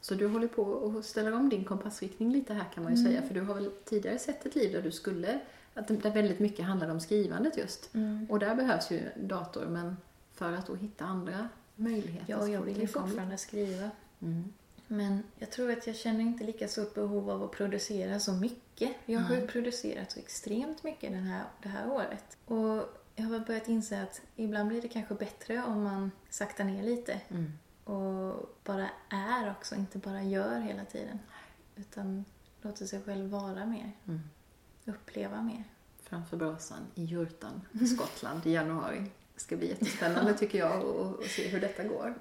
Så du håller på och ställer om din kompassriktning lite här kan man ju Mm. säga. För du har väl tidigare sett ett liv där du skulle, att det- där väldigt mycket handlade om skrivandet just. Och där behövs ju dator men för att då hitta andra möjligheter. Ja, jag vill ju fortfarande skriva. Mm. Men jag tror att jag känner inte lika stort behov av att producera så mycket. Jag har ju producerat så extremt mycket den här, det här året. Och jag har börjat inse att ibland blir det kanske bättre om man saktar ner lite. Mm. Och bara är också, inte bara gör hela tiden. Utan låter sig själv vara mer. Mm. Uppleva mer. Framför brasan i jurtan i Skottland i januari. Det ska bli jättespännande tycker jag att se hur detta går.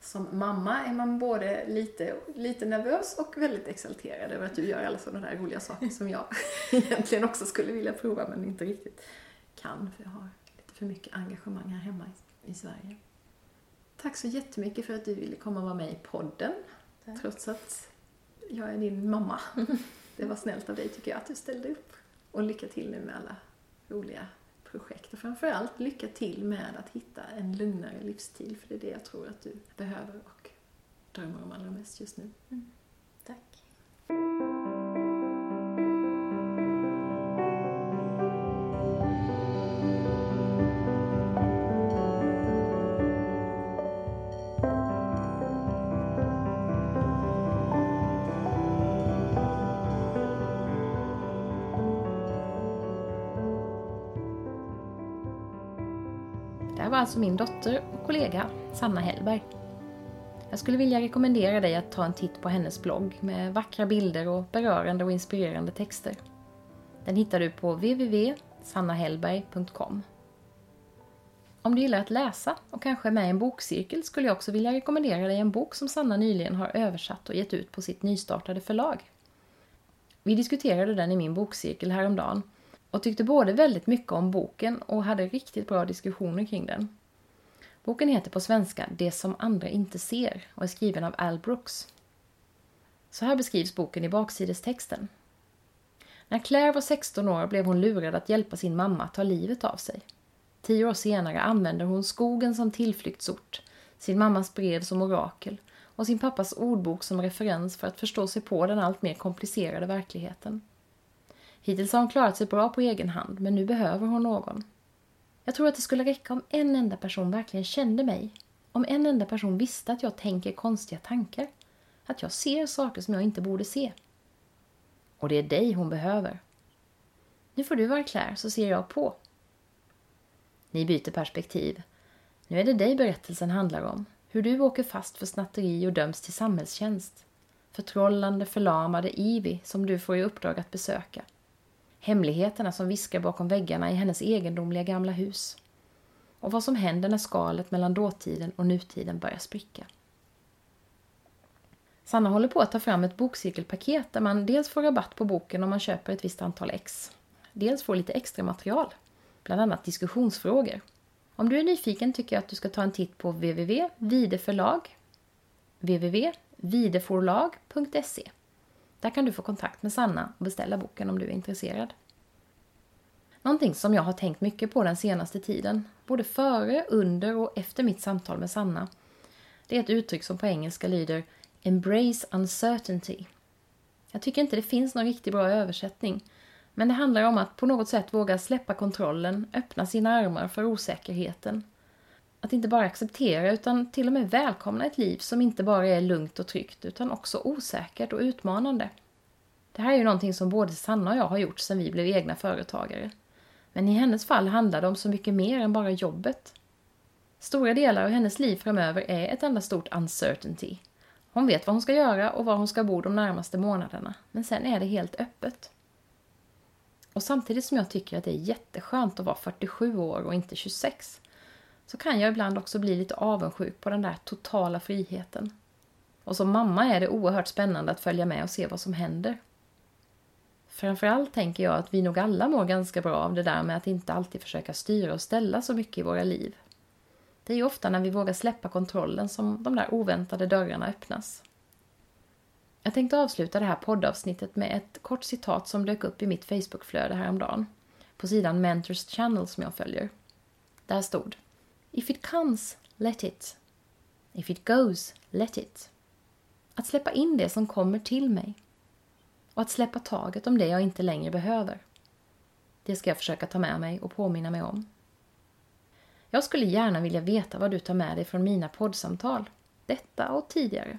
Som mamma är man både lite, lite nervös och väldigt exalterad över att du gör alla sådana där roliga saker som jag egentligen också skulle vilja prova men inte riktigt kan för jag har lite för mycket engagemang här hemma i, i Sverige. Tack så jättemycket för att du ville komma och vara med i podden Tack. trots att jag är din mamma. Det var snällt av dig tycker jag att du ställde upp. Och lycka till nu med alla roliga projekt och framförallt lycka till med att hitta en lugnare livsstil för det är det jag tror att du behöver och drömmer om allra mest just nu. Tack. Alltså min dotter och kollega Sanna Hellberg. Jag skulle vilja rekommendera dig att ta en titt på hennes blogg med vackra bilder och berörande och inspirerande texter. Den hittar du på www.sannahellberg.com. Om du gillar att läsa och kanske är med i en bokcirkel skulle jag också vilja rekommendera dig en bok som Sanna nyligen har översatt och gett ut på sitt nystartade förlag. Vi diskuterade den i min bokcirkel häromdagen och tyckte både väldigt mycket om boken och hade riktigt bra diskussioner kring den. Boken heter på svenska Det som andra inte ser och är skriven av Al Brooks. Så här beskrivs boken i baksidestexten. När Claire var 16 år blev hon lurad att hjälpa sin mamma att ta livet av sig. Tio år senare använder hon skogen som tillflyktsort, sin mammas brev som orakel och sin pappas ordbok som referens för att förstå sig på den allt mer komplicerade verkligheten. Hittills har hon klarat sig bra på egen hand, men nu behöver hon någon. Jag tror att det skulle räcka om en enda person verkligen kände mig. Om en enda person visste att jag tänker konstiga tankar. Att jag ser saker som jag inte borde se. Och det är dig hon behöver. Nu får du vara klar så ser jag på. Ni byter perspektiv. Nu är det dig berättelsen handlar om. Hur du åker fast för snatteri och döms till samhällstjänst. Förtrollande, förlamade Ivy som du får i uppdrag att besöka. Hemligheterna som viskar bakom väggarna i hennes egendomliga gamla hus. Och vad som händer när skalet mellan dåtiden och nutiden börjar spricka. Sanna håller på att ta fram ett bokcirkelpaket där man dels får rabatt på boken om man köper ett visst antal ex. Dels får lite extra material, bland annat diskussionsfrågor. Om du är nyfiken tycker jag att du ska ta en titt på www.videförlag www.videforlag.se där kan du få kontakt med Sanna och beställa boken om du är intresserad. Någonting som jag har tänkt mycket på den senaste tiden, både före, under och efter mitt samtal med Sanna, det är ett uttryck som på engelska lyder Embrace uncertainty. Jag tycker inte det finns någon riktigt bra översättning, men det handlar om att på något sätt våga släppa kontrollen, öppna sina armar för osäkerheten. Att inte bara acceptera utan till och med välkomna ett liv som inte bara är lugnt och tryggt utan också osäkert och utmanande. Det här är ju någonting som både Sanna och jag har gjort sedan vi blev egna företagare. Men i hennes fall handlar det om så mycket mer än bara jobbet. Stora delar av hennes liv framöver är ett enda stort uncertainty. Hon vet vad hon ska göra och var hon ska bo de närmaste månaderna, men sen är det helt öppet. Och samtidigt som jag tycker att det är jätteskönt att vara 47 år och inte 26 så kan jag ibland också bli lite avundsjuk på den där totala friheten. Och som mamma är det oerhört spännande att följa med och se vad som händer. Framförallt tänker jag att vi nog alla mår ganska bra av det där med att inte alltid försöka styra och ställa så mycket i våra liv. Det är ju ofta när vi vågar släppa kontrollen som de där oväntade dörrarna öppnas. Jag tänkte avsluta det här poddavsnittet med ett kort citat som dök upp i mitt Facebookflöde häromdagen. På sidan Mentors Channel som jag följer. Där stod If it comes, let it. If it goes, let it. Att släppa in det som kommer till mig. Och att släppa taget om det jag inte längre behöver. Det ska jag försöka ta med mig och påminna mig om. Jag skulle gärna vilja veta vad du tar med dig från mina poddsamtal. Detta och tidigare.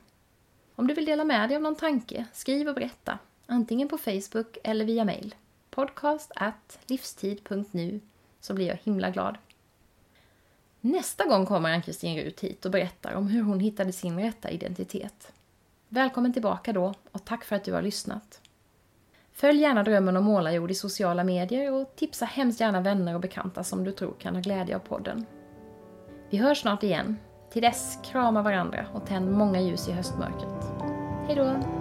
Om du vill dela med dig av någon tanke, skriv och berätta. Antingen på Facebook eller via mail. Podcast at livstid.nu så blir jag himla glad. Nästa gång kommer Ann-Kristin Rut hit och berättar om hur hon hittade sin rätta identitet. Välkommen tillbaka då och tack för att du har lyssnat. Följ gärna Drömmen om målarjord i sociala medier och tipsa hemskt gärna vänner och bekanta som du tror kan ha glädje av podden. Vi hörs snart igen. Till dess, krama varandra och tänd många ljus i höstmörkret. Hejdå!